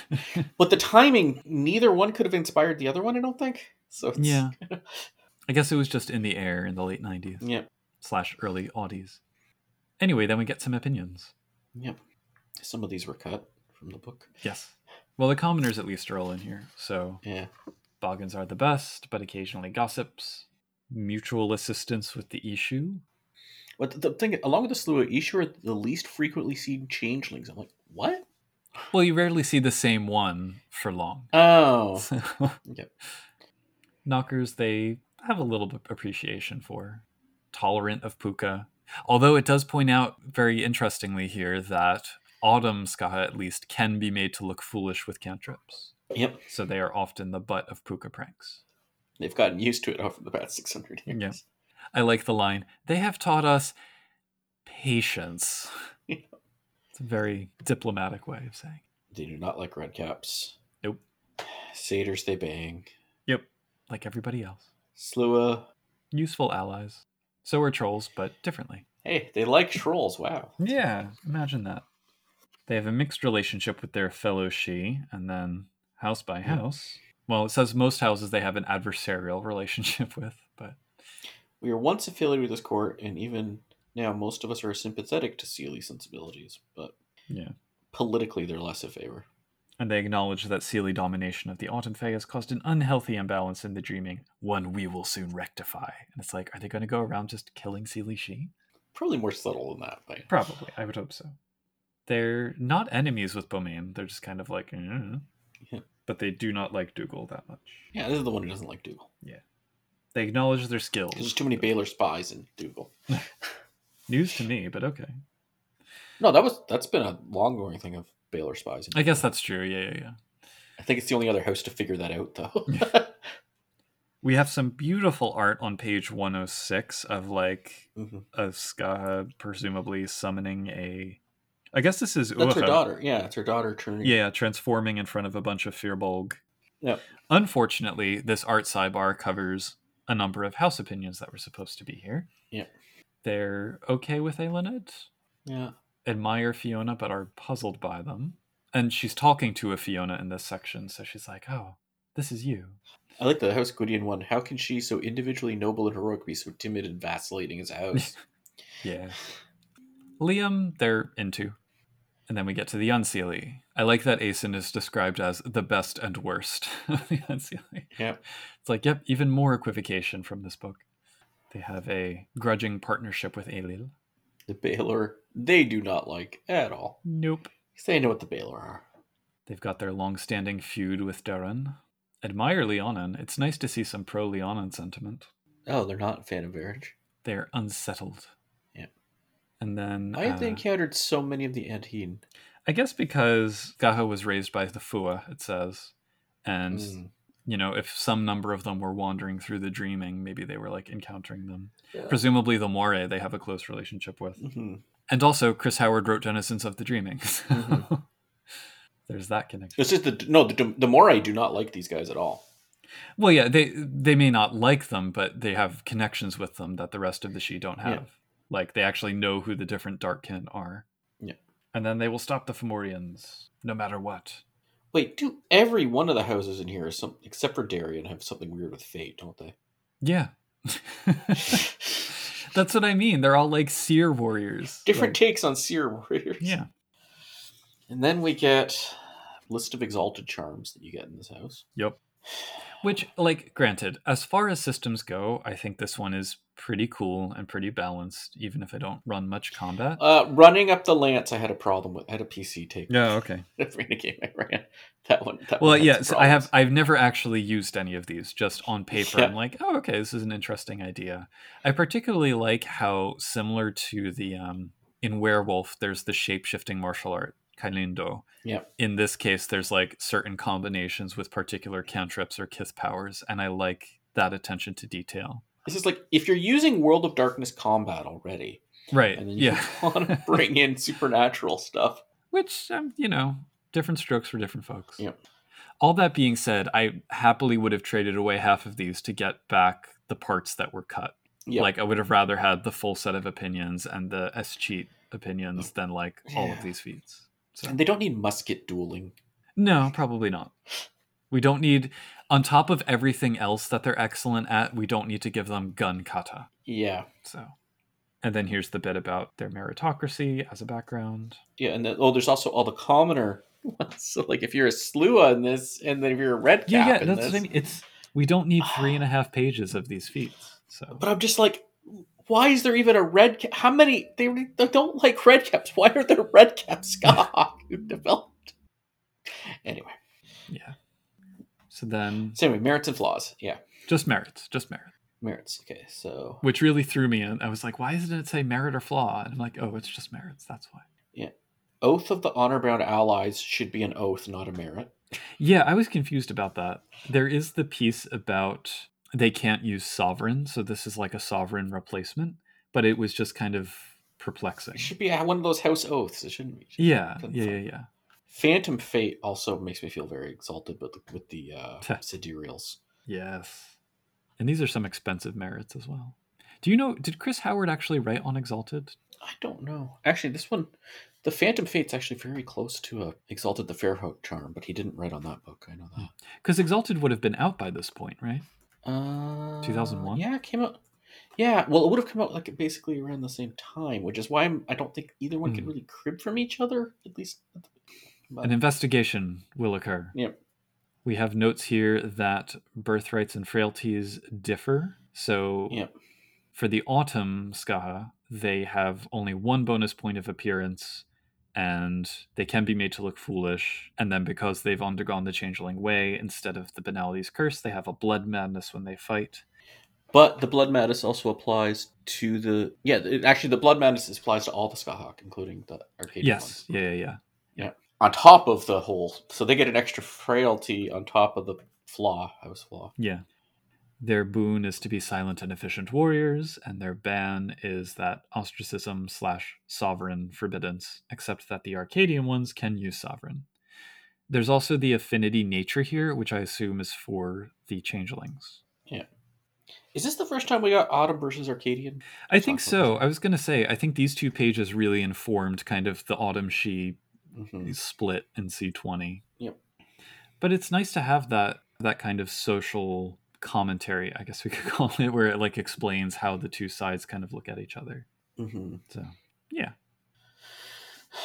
but the timing, neither one could have inspired the other one. I don't think. So it's, Yeah. I guess it was just in the air in the late 90s yeah, slash early Audis. Anyway, then we get some opinions. yeah. Some of these were cut from the book. Yes. Well, the commoners at least are all in here. So Yeah, Boggans are the best, but occasionally gossips. Mutual assistance with the Eshu. But the, thing along with the Sluagh are the least frequently seen changelings. I'm like, what? Well, you rarely see the same one for long. Oh, So, Yep. nockers they have a little bit appreciation for. Tolerant of Pooka. Although it does point out very interestingly here that Autumn Scathach at least can be made to look foolish with cantrips. yep. So they are often the butt of Pooka pranks. They've gotten used to it over the past 600 years. I like the line, they have taught us patience. Yeah. It's a very diplomatic way of saying. They do not like red caps. Nope. Satyrs they bang. Yep. Like everybody else. Sluagh. Useful allies. So are trolls, but differently. Hey, they like trolls. Wow. Yeah, imagine that. They have a mixed relationship with their fellow sidhe, and then house by house. Well, it says most houses they have an adversarial relationship with, but We were once affiliated with this court, and even now, most of us are sympathetic to Seelie sensibilities, but yeah. politically, they're less in favor. And they acknowledge that Seelie domination of the Autumn Fae has caused an unhealthy imbalance in the dreaming, one we will soon rectify. And it's like, are they going to go around just killing Seelie Sidhe? Probably more subtle than that, but Probably, I would hope so. They're not enemies with Beaumayn. They're just kind of like, eh. Yeah. but they do not like Dougal that much. yeah, this is the one who doesn't like Dougal. They acknowledge their skills. Because there's too many Balor spies in Dougal. News to me, but okay. No, that was that's been a long going thing of Balor spies. In I guess that's true. Yeah, yeah, yeah. I think it's the only other house to figure that out, though. We have some beautiful art on page 106 of like Mhm. a Scathach presumably summoning a. I guess this is That's her daughter. Yeah, it's her daughter turning. Yeah, transforming in front of a bunch of Firbolg. Yep. Unfortunately, this art sidebar covers a number of house opinions that were supposed to be here. Yeah. They're okay with Eiluned, Yeah. admire Fiona, but are puzzled by them. And she's talking to a Fiona in this section, so she's like, oh, this is you. I like the House Gwydion one. How can she, so individually noble and heroic, be so timid and vacillating as a house? Yeah. Liam, they're into. And then we get to the Unseelie. I like that Aesin is described as the best and worst of the Unseelie. yeah. It's like, yep, even more equivocation from this book. They have a grudging partnership with Ailil. The Balor, they do not like at all. Nope. They know what the Balor are. They've got their long-standing feud with Daireann. Admire Leanhaun. It's nice to see some pro Leanhaun sentiment. Oh, they're not a fan of marriage. They're unsettled. Yeah. And then Why have they uh, encountered so many of the Antine? I guess because Scathach was raised by the Fuath, it says. And, Mm. you know, if some number of them were wandering through the dreaming, maybe they were like encountering them. Yeah. Presumably the Moire they have a close relationship with. Mhm. And also, Chris Howard wrote Denizens of the Dreaming. So Mhm. There's that connection. It's just the no, the the Morai do not like these guys at all. Well, yeah, they they may not like them, but they have connections with them that the rest of the Sidhe don't Yeah. have. Like they actually know who the different Darkkin are. And then they will stop the Fomorians no matter what. Wait, do every one of the houses in here, some except for Daireann, have something weird with fate, don't they? Yeah. That's what I mean. They're all like seer warriors. Different Like, takes on Seer Warriors. yeah. And then we get list of exalted charms that you get in this house. Yep. Which, like, granted, as far as systems go, I think this one is pretty cool and pretty balanced, even if I don't run much combat. Uh, running up the lance, I had a problem with. I had a PC take Yeah, okay. every game I ran. That one. That Well, one had yes, some I have. I've never actually used any of these. Just on paper, Yeah. I'm like, oh, okay, this is an interesting idea. I particularly like how similar to the um, in Werewolf, there's the shape shifting martial art, Kailindo. Yep. In this case, there's like certain combinations with particular cantrips or kith powers, and I like that attention to detail. This is like if you're using World of Darkness combat already, Right. and then you Yeah. want to bring in supernatural stuff. Which, um, you know, different strokes for different folks. Yep. All that being said, I happily would have traded away half of these to get back the parts that were cut. Yep. Like, I would have rather had the full set of opinions and the Escheat opinions than like all Yeah. of these feats. So, and they don't need musket dueling. no, probably not. We don't need, on top of everything else that they're excellent at, we don't need to give them gun kata. Yeah, So, and then here's the bit about their meritocracy as a background. yeah, and then, oh, there's also all the commoner ones. So like if you're a Sluagh in this, and then if you're a red cap Yeah, yeah, in that's this, what I mean. It's we don't need three and a half pages of these feats. So But I'm just like, why is there even a red cap? How many? They, they don't like red caps. Why are there red cap Scathach who developed? Anyway, yeah. So then, so anyway, merits and flaws. Yeah, just merits, just merit, merits. Okay, so which really threw me in. I was like, why doesn't it say merit or flaw? And I'm like, oh, it's just merits. That's why. Yeah. Oath of the honor bound allies should be an oath, not a merit. Yeah, I was confused about that. There is the piece about they can't use sovereign, so this is like a sovereign replacement, but it was just kind of perplexing. It should be uh, one of those house oaths. It shouldn't be. Yeah, Couldn't yeah, yeah, find- yeah. Phantom Fate also makes me feel very exalted with the, with the uh, sidereals. Yes. And these are some expensive merits as well. Do you know, did Chris Howard actually write on Exalted? I don't know. Actually, this one, the Phantom Fate's actually very close to a Exalted the Fairhope charm, but he didn't write on that book. I know that. Hmm. Because Exalted would have been out by this point, right? Uh, 2001? Yeah, it came out. Yeah, well, it would have come out like basically around the same time, which is why I'm, I don't think either one can Hmm. really crib from each other. At least, but, An investigation will occur. Yep. We have notes here that birthrights and frailties differ. So Yep. for the autumn Scathach, they have only one bonus point of appearance and they can be made to look foolish. And then because they've undergone the changeling way, instead of the banalities curse, they have a blood madness when they fight. but the Blood Madness also applies to the yeah. It, actually, the Blood Madness applies to all the Scathach, including the Arcadian yes. ones. Yeah, yeah, yeah. On top of the whole, so they get an extra frailty on top of the flaw, I was flaw. Yeah. Their boon is to be silent and efficient warriors, and their ban is that ostracism slash sovereign forbiddance, except that the Arcadian ones can use sovereign. There's also the affinity nature here, which I assume is for the changelings. Yeah. Is this the first time we got Autumn versus Arcadian? I think so. I was going to say, I think these two pages really informed kind of the autumn sidhe Mm-hmm. split in C20. Yep. But it's nice to have that that kind of social commentary, I guess we could call it, where it like explains how the two sides kind of look at each other. Mm-hmm. So, yeah.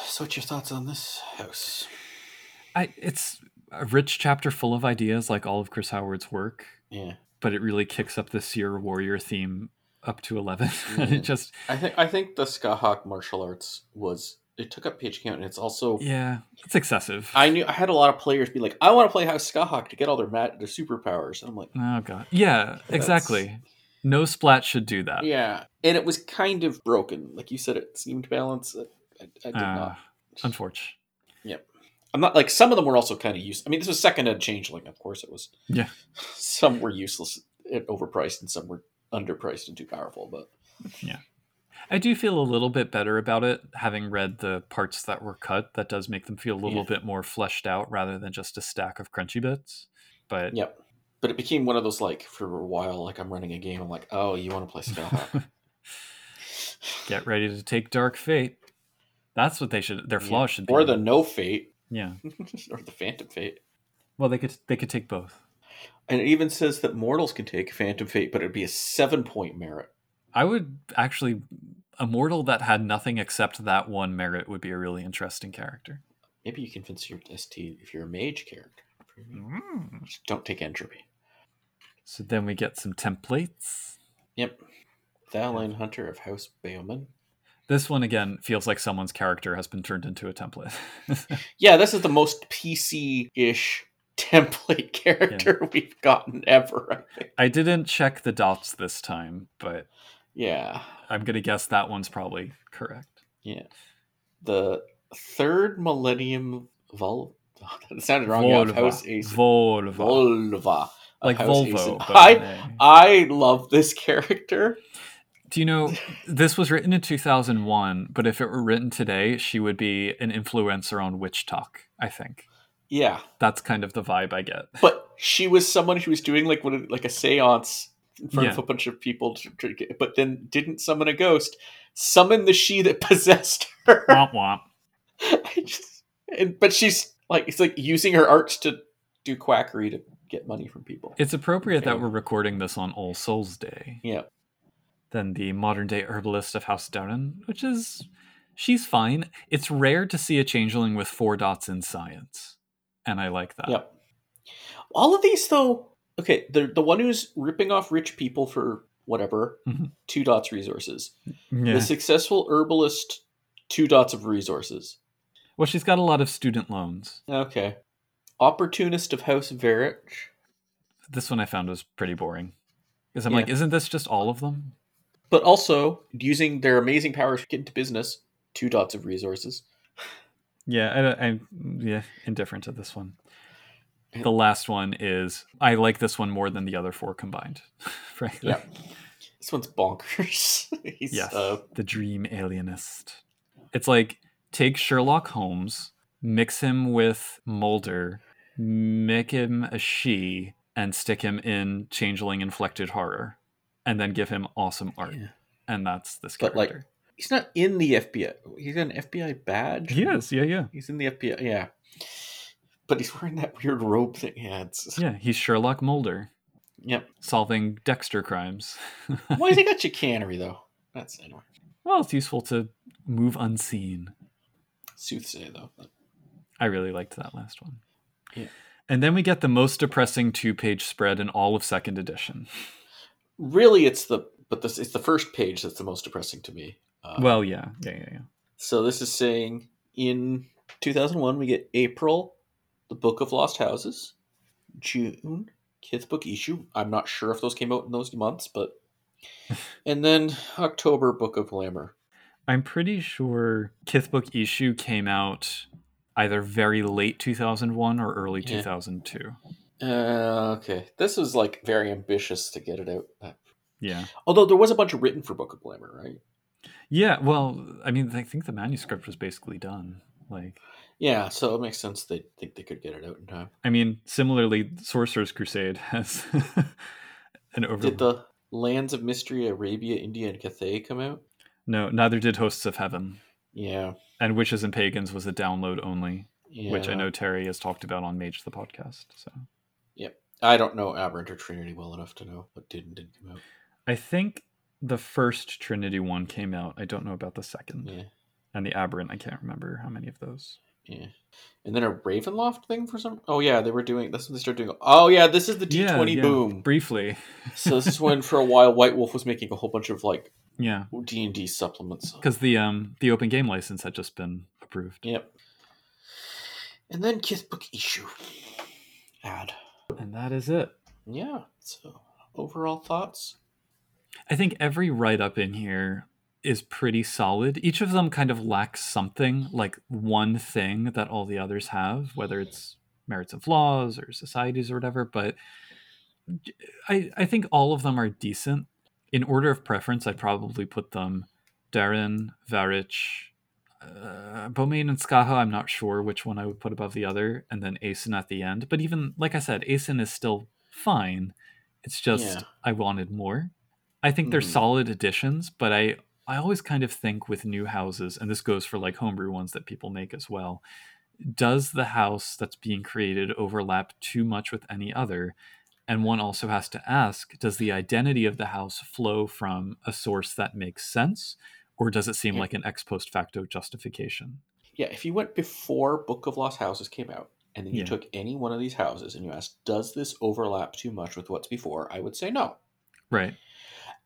So, what's your thoughts on this house? I it's a rich chapter full of ideas like all of Chris Howard's work, Yeah, but it really kicks up the Seer Warrior theme up to 11. Mhm. it just I think I think the Scathach martial arts was it took up page count, and it's also yeah, it's excessive. I knew I had a lot of players be like, I want to play House Scathach to get all their mat their superpowers. And I'm like, oh god. Yeah, exactly. No splat should do that. yeah, and it was kind of broken. Like you said, it seemed balanced. I, I, I did Uh, not. Unfortunate. Yep. I'm not like some of them were also kind of used. I mean, this was second ed changeling. Of course, it was. Yeah. Some were useless and overpriced, and some were underpriced and too powerful. But I do feel a little bit better about it, having read the parts that were cut. That does make them feel a little Yeah. bit more fleshed out rather than just a stack of crunchy bits. But yep. But it became one of those like for a while, like I'm running a game. I'm like, oh, you want to play Scathach? get ready to take Dark Fate. That's what they should. Their flaw should be. or the No Fate, yeah. or the Phantom Fate. Well, they could they could take both. And it even says that mortals can take Phantom Fate, but it'd be a seven point merit. I would actually a mortal that had nothing except that one merit would be a really interesting character. Maybe you convince your ST if you're a mage character. Mm. Just don't take entropy. So then we get some templates. Yep. Thaline Hunter of House Bailman. This one again feels like someone's character has been turned into a template. Yeah, this is the most PC-ish template character we've gotten ever. I think. I didn't check the dots this time, but Yeah, I'm gonna guess that one's probably correct. yeah. The third Millennium Vol. Oh, that sounded wrong. Of House Ace. Volva. Volva. like Volvo. I with an A. I love this character. Do you know this was written in 2001, but if it were written today, she would be an influencer on WitchTok, I think. Yeah, That's kind of the vibe I get. but she was someone who was doing like what like a séance in front of a bunch of people, to, to get, but then didn't summon a ghost. Summon the sidhe that possessed her. Womp womp. Just, and, but she's like it's like using her arts to do quackery to get money from people. It's appropriate that we're recording this on All Souls Day. Yeah, Then the modern day herbalist of House Daireann, which is she's fine. It's rare to see a changeling with four dots in science. And I like that. Yep. All of these, though, okay, the the one who's ripping off rich people for whatever, Mhm. two dots resources. Yeah. The successful herbalist, two dots of resources. Well, she's got a lot of student loans. Okay. Opportunist of House Varich. This one I found was pretty boring. Because I'm Yeah. like, isn't this just all of them? But also, using their amazing powers to get into business, two dots of resources. Yeah, I, I yeah, indifferent to this one. The last one is I like this one more than the other four combined. Frankly. Yeah. This one's bonkers. He's, Yes. uh, the dream alienist. It's like take Sherlock Holmes, mix him with Mulder, make him a sidhe, and stick him in Changeling Inflected Horror, and then give him awesome art. Yeah. And that's this But, like, he's not in the FBI. He's got an FBI badge. he is, yeah, yeah. He's in the FBI. Yeah. But he's wearing that weird robe thing. Yeah, it's. Yeah, he's Sherlock Mulder, Yep. solving Dexter crimes. Why has he got chicanery, though? That's anyway. well, it's useful to move unseen. Soothsay, though. I really liked that last one. Yeah. And then we get the most depressing two page spread in all of second edition. Really, it's the. But this it's the first page that's the most depressing to me. Uh, Well, yeah, yeah, yeah, yeah. So this is saying in 2001 we get April, the Book of Lost Houses, June, Kith Book Eshu. I'm not sure if those came out in those months, but and then October, Book of Glamour. I'm pretty sure Kith Book Eshu came out either very late 2001 or early Yeah. 2002. Uh, okay, this was like very ambitious to get it out. Yeah. Although there was a bunch of written for Book of Glamour, right? Yeah, well, I mean, I think the manuscript was basically done. Like, Yeah, so it makes sense they think they could get it out in time. I mean, similarly, Sorcerer's Crusade has an over. Did the Lands of Mystery, Arabia, India, and Cathay come out? No, neither did Hosts of Heaven. Yeah, And Witches and Pagans was a download only, yeah. which I know Terry has talked about on Mage the podcast. So I don't know Aberrant or Trinity well enough to know what did and didn't come out. I think the first Trinity one came out. I don't know about the second. Yeah, And the Aberrant, I can't remember how many of those. Yeah. And then a Ravenloft thing for some. Oh yeah, they were doing. That's when they started doing. Oh yeah, this is the D twenty yeah, boom. Briefly. so this is when, for a while, White Wolf was making a whole bunch of like Yeah. D and D supplements. Because the um the open game license had just been approved. Yep. And then Kith Book Eshu. Ad. And that is it. Yeah. So overall thoughts. I think every write up in here is pretty solid. Each of them kind of lacks something, like one thing that all the others have, whether it's merits and flaws or societies or whatever. But I, I think all of them are decent. In order of preference, I'd probably put them Daireann, Varich, uh, Beaumayn, and Scathach. I'm not sure which one I would put above the other, and then Aesin at the end. But even, like I said, Aesin is still fine. It's just Yeah. I wanted more. I think they're Mhm. solid additions, but I I always kind of think with new houses, and this goes for like homebrew ones that people make as well. Does the house that's being created overlap too much with any other? And one also has to ask Does the identity of the house flow from a source that makes sense? Or does it seem Yeah. like an ex post facto justification? Yeah, if you went before Book of Lost Houses came out, and then you Yeah. took any one of these houses and you asked, does this overlap too much with what's before? I would say no. Right.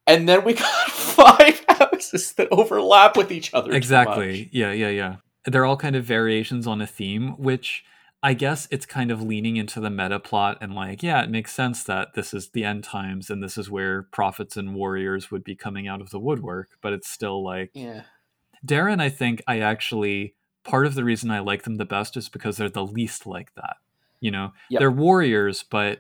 And then we got five houses that overlap with each other. Exactly. Yeah, yeah, yeah. They're all kind of variations on a theme, which I guess it's kind of leaning into the meta plot and like, yeah, it makes sense that this is the end times and this is where prophets and warriors would be coming out of the woodwork, but it's still like Yeah. Daireann, I think I actually part of the reason I like them the best is because they're the least like that. You know, Yep. they're warriors, but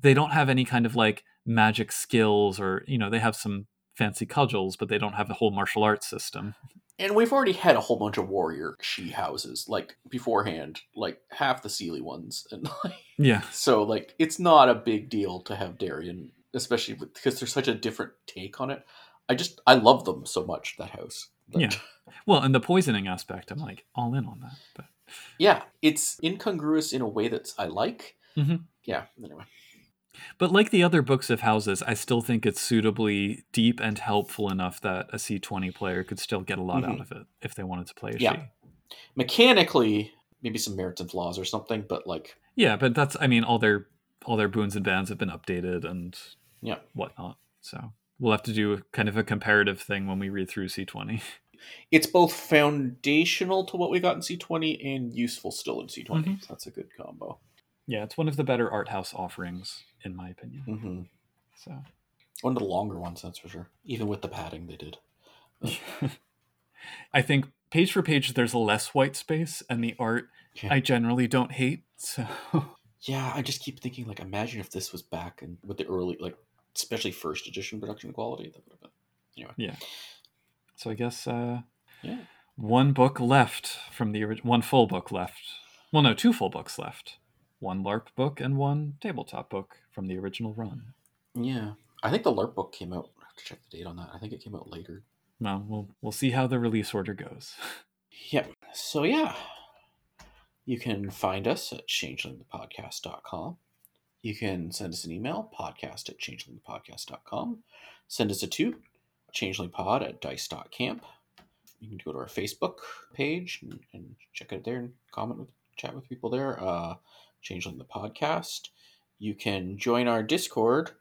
they don't have any kind of like magic skills or, you know, they have some fancy cudgels, but they don't have a whole martial arts system. And we've already had a whole bunch of warrior sidhe houses, like beforehand, like half the Seelie ones. And like, Yeah. so, like, it's not a big deal to have Daireann, especially with, because there's such a different take on it. I just, I love them so much, that house. that- Yeah. Well, and the poisoning aspect, I'm like all in on that. But Yeah. It's incongruous in a way that's I like. Mhm. Yeah. Anyway. But like the other books of houses, I still think it's suitably deep and helpful enough that a C20 player could still get a lot out Mhm. of it if they wanted to play a Yeah. sidhe. Mechanically, maybe some merits and flaws or something, but like, Yeah, but that's I mean all their all their boons and bans have been updated and Yeah. whatnot. So we'll have to do kind of a comparative thing when we read through C20. it's both foundational to what we got in C20 and useful still in C20. That's a good combo. Yeah, it's one of the better art house offerings in my opinion. hmm So One of the longer ones, that's for sure. Even with the padding they did. I think page for page there's less white space and the art Yeah. I generally don't hate. So Yeah, I just keep thinking, like, imagine if this was back and with the early, like, especially first edition production quality. That would have been. Anyway. Yeah. So I guess uh Yeah. one book left from the original one full book left. Well no, two full books left. One LARP book and one tabletop book from the original run. Yeah. I think the LARP book came out. I have to check the date on that. I think it came out later. Well, we'll we'll see how the release order goes. Yep. So yeah, you can find us at changelingthepodcast.com. You can send us an email, podcast at changelingthepodcast.com. Send us a toot, changelingpod at dice.camp. You can go to our Facebook page and, and check it out there and comment with chat with people there. Uh, Changeling the Podcast. You can join our Discord,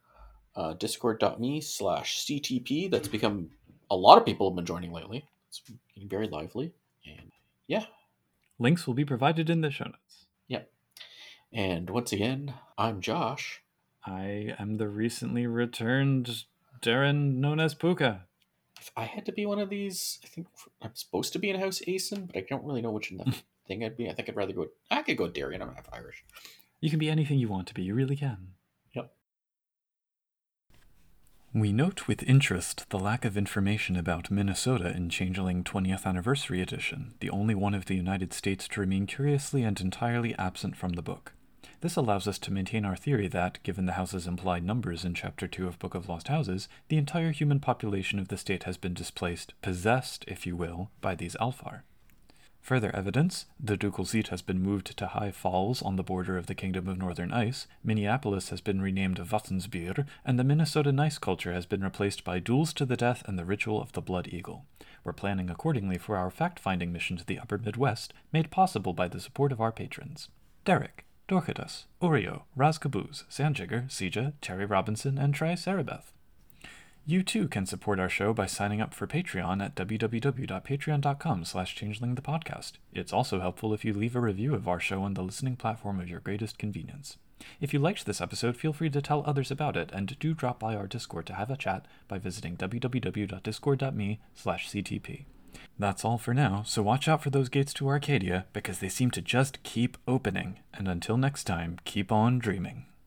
uh, discord.me slash CTP. That's become a lot of people have been joining lately. It's getting very lively. And yeah. Links will be provided in the show notes. Yep. And once again, I'm Josh. I am the recently returned Daireann known as Pooka. If I had to be one of these, I think I'm supposed to be in House Aesin, but I don't really know which in the thing I'd be. I think I'd rather go. I could go Daireann. I'm half Irish. You can be anything you want to be, you really can. Yep. We note with interest the lack of information about Minnesota in Changeling 20th Anniversary Edition, the only one of the United States to remain curiously and entirely absent from the book. This allows us to maintain our theory that, given the house's implied numbers in Chapter 2 of Book of Lost Houses, the entire human population of the state has been displaced, possessed, if you will, by these Alfar. Further evidence the ducal seat has been moved to High Falls on the border of the Kingdom of Northern Ice, Minneapolis has been renamed Wattensbier, and the Minnesota Nice culture has been replaced by duels to the death and the ritual of the Blood Eagle. We're planning accordingly for our fact finding mission to the Upper Midwest, made possible by the support of our patrons Derek, Dorcadus, Oreo, Razcaboose, Sandjigger, Sija, Terry Robinson, and Tri Sarabeth. You too can support our show by signing up for Patreon at www.patreon.com slash changelingthepodcast. It's also helpful if you leave a review of our show on the listening platform of your greatest convenience. If you liked this episode, feel free to tell others about it, and do drop by our Discord to have a chat by visiting www.discord.me slash ctp. That's all for now, so watch out for those gates to Arcadia, because they seem to just keep opening. And until next time, keep on dreaming.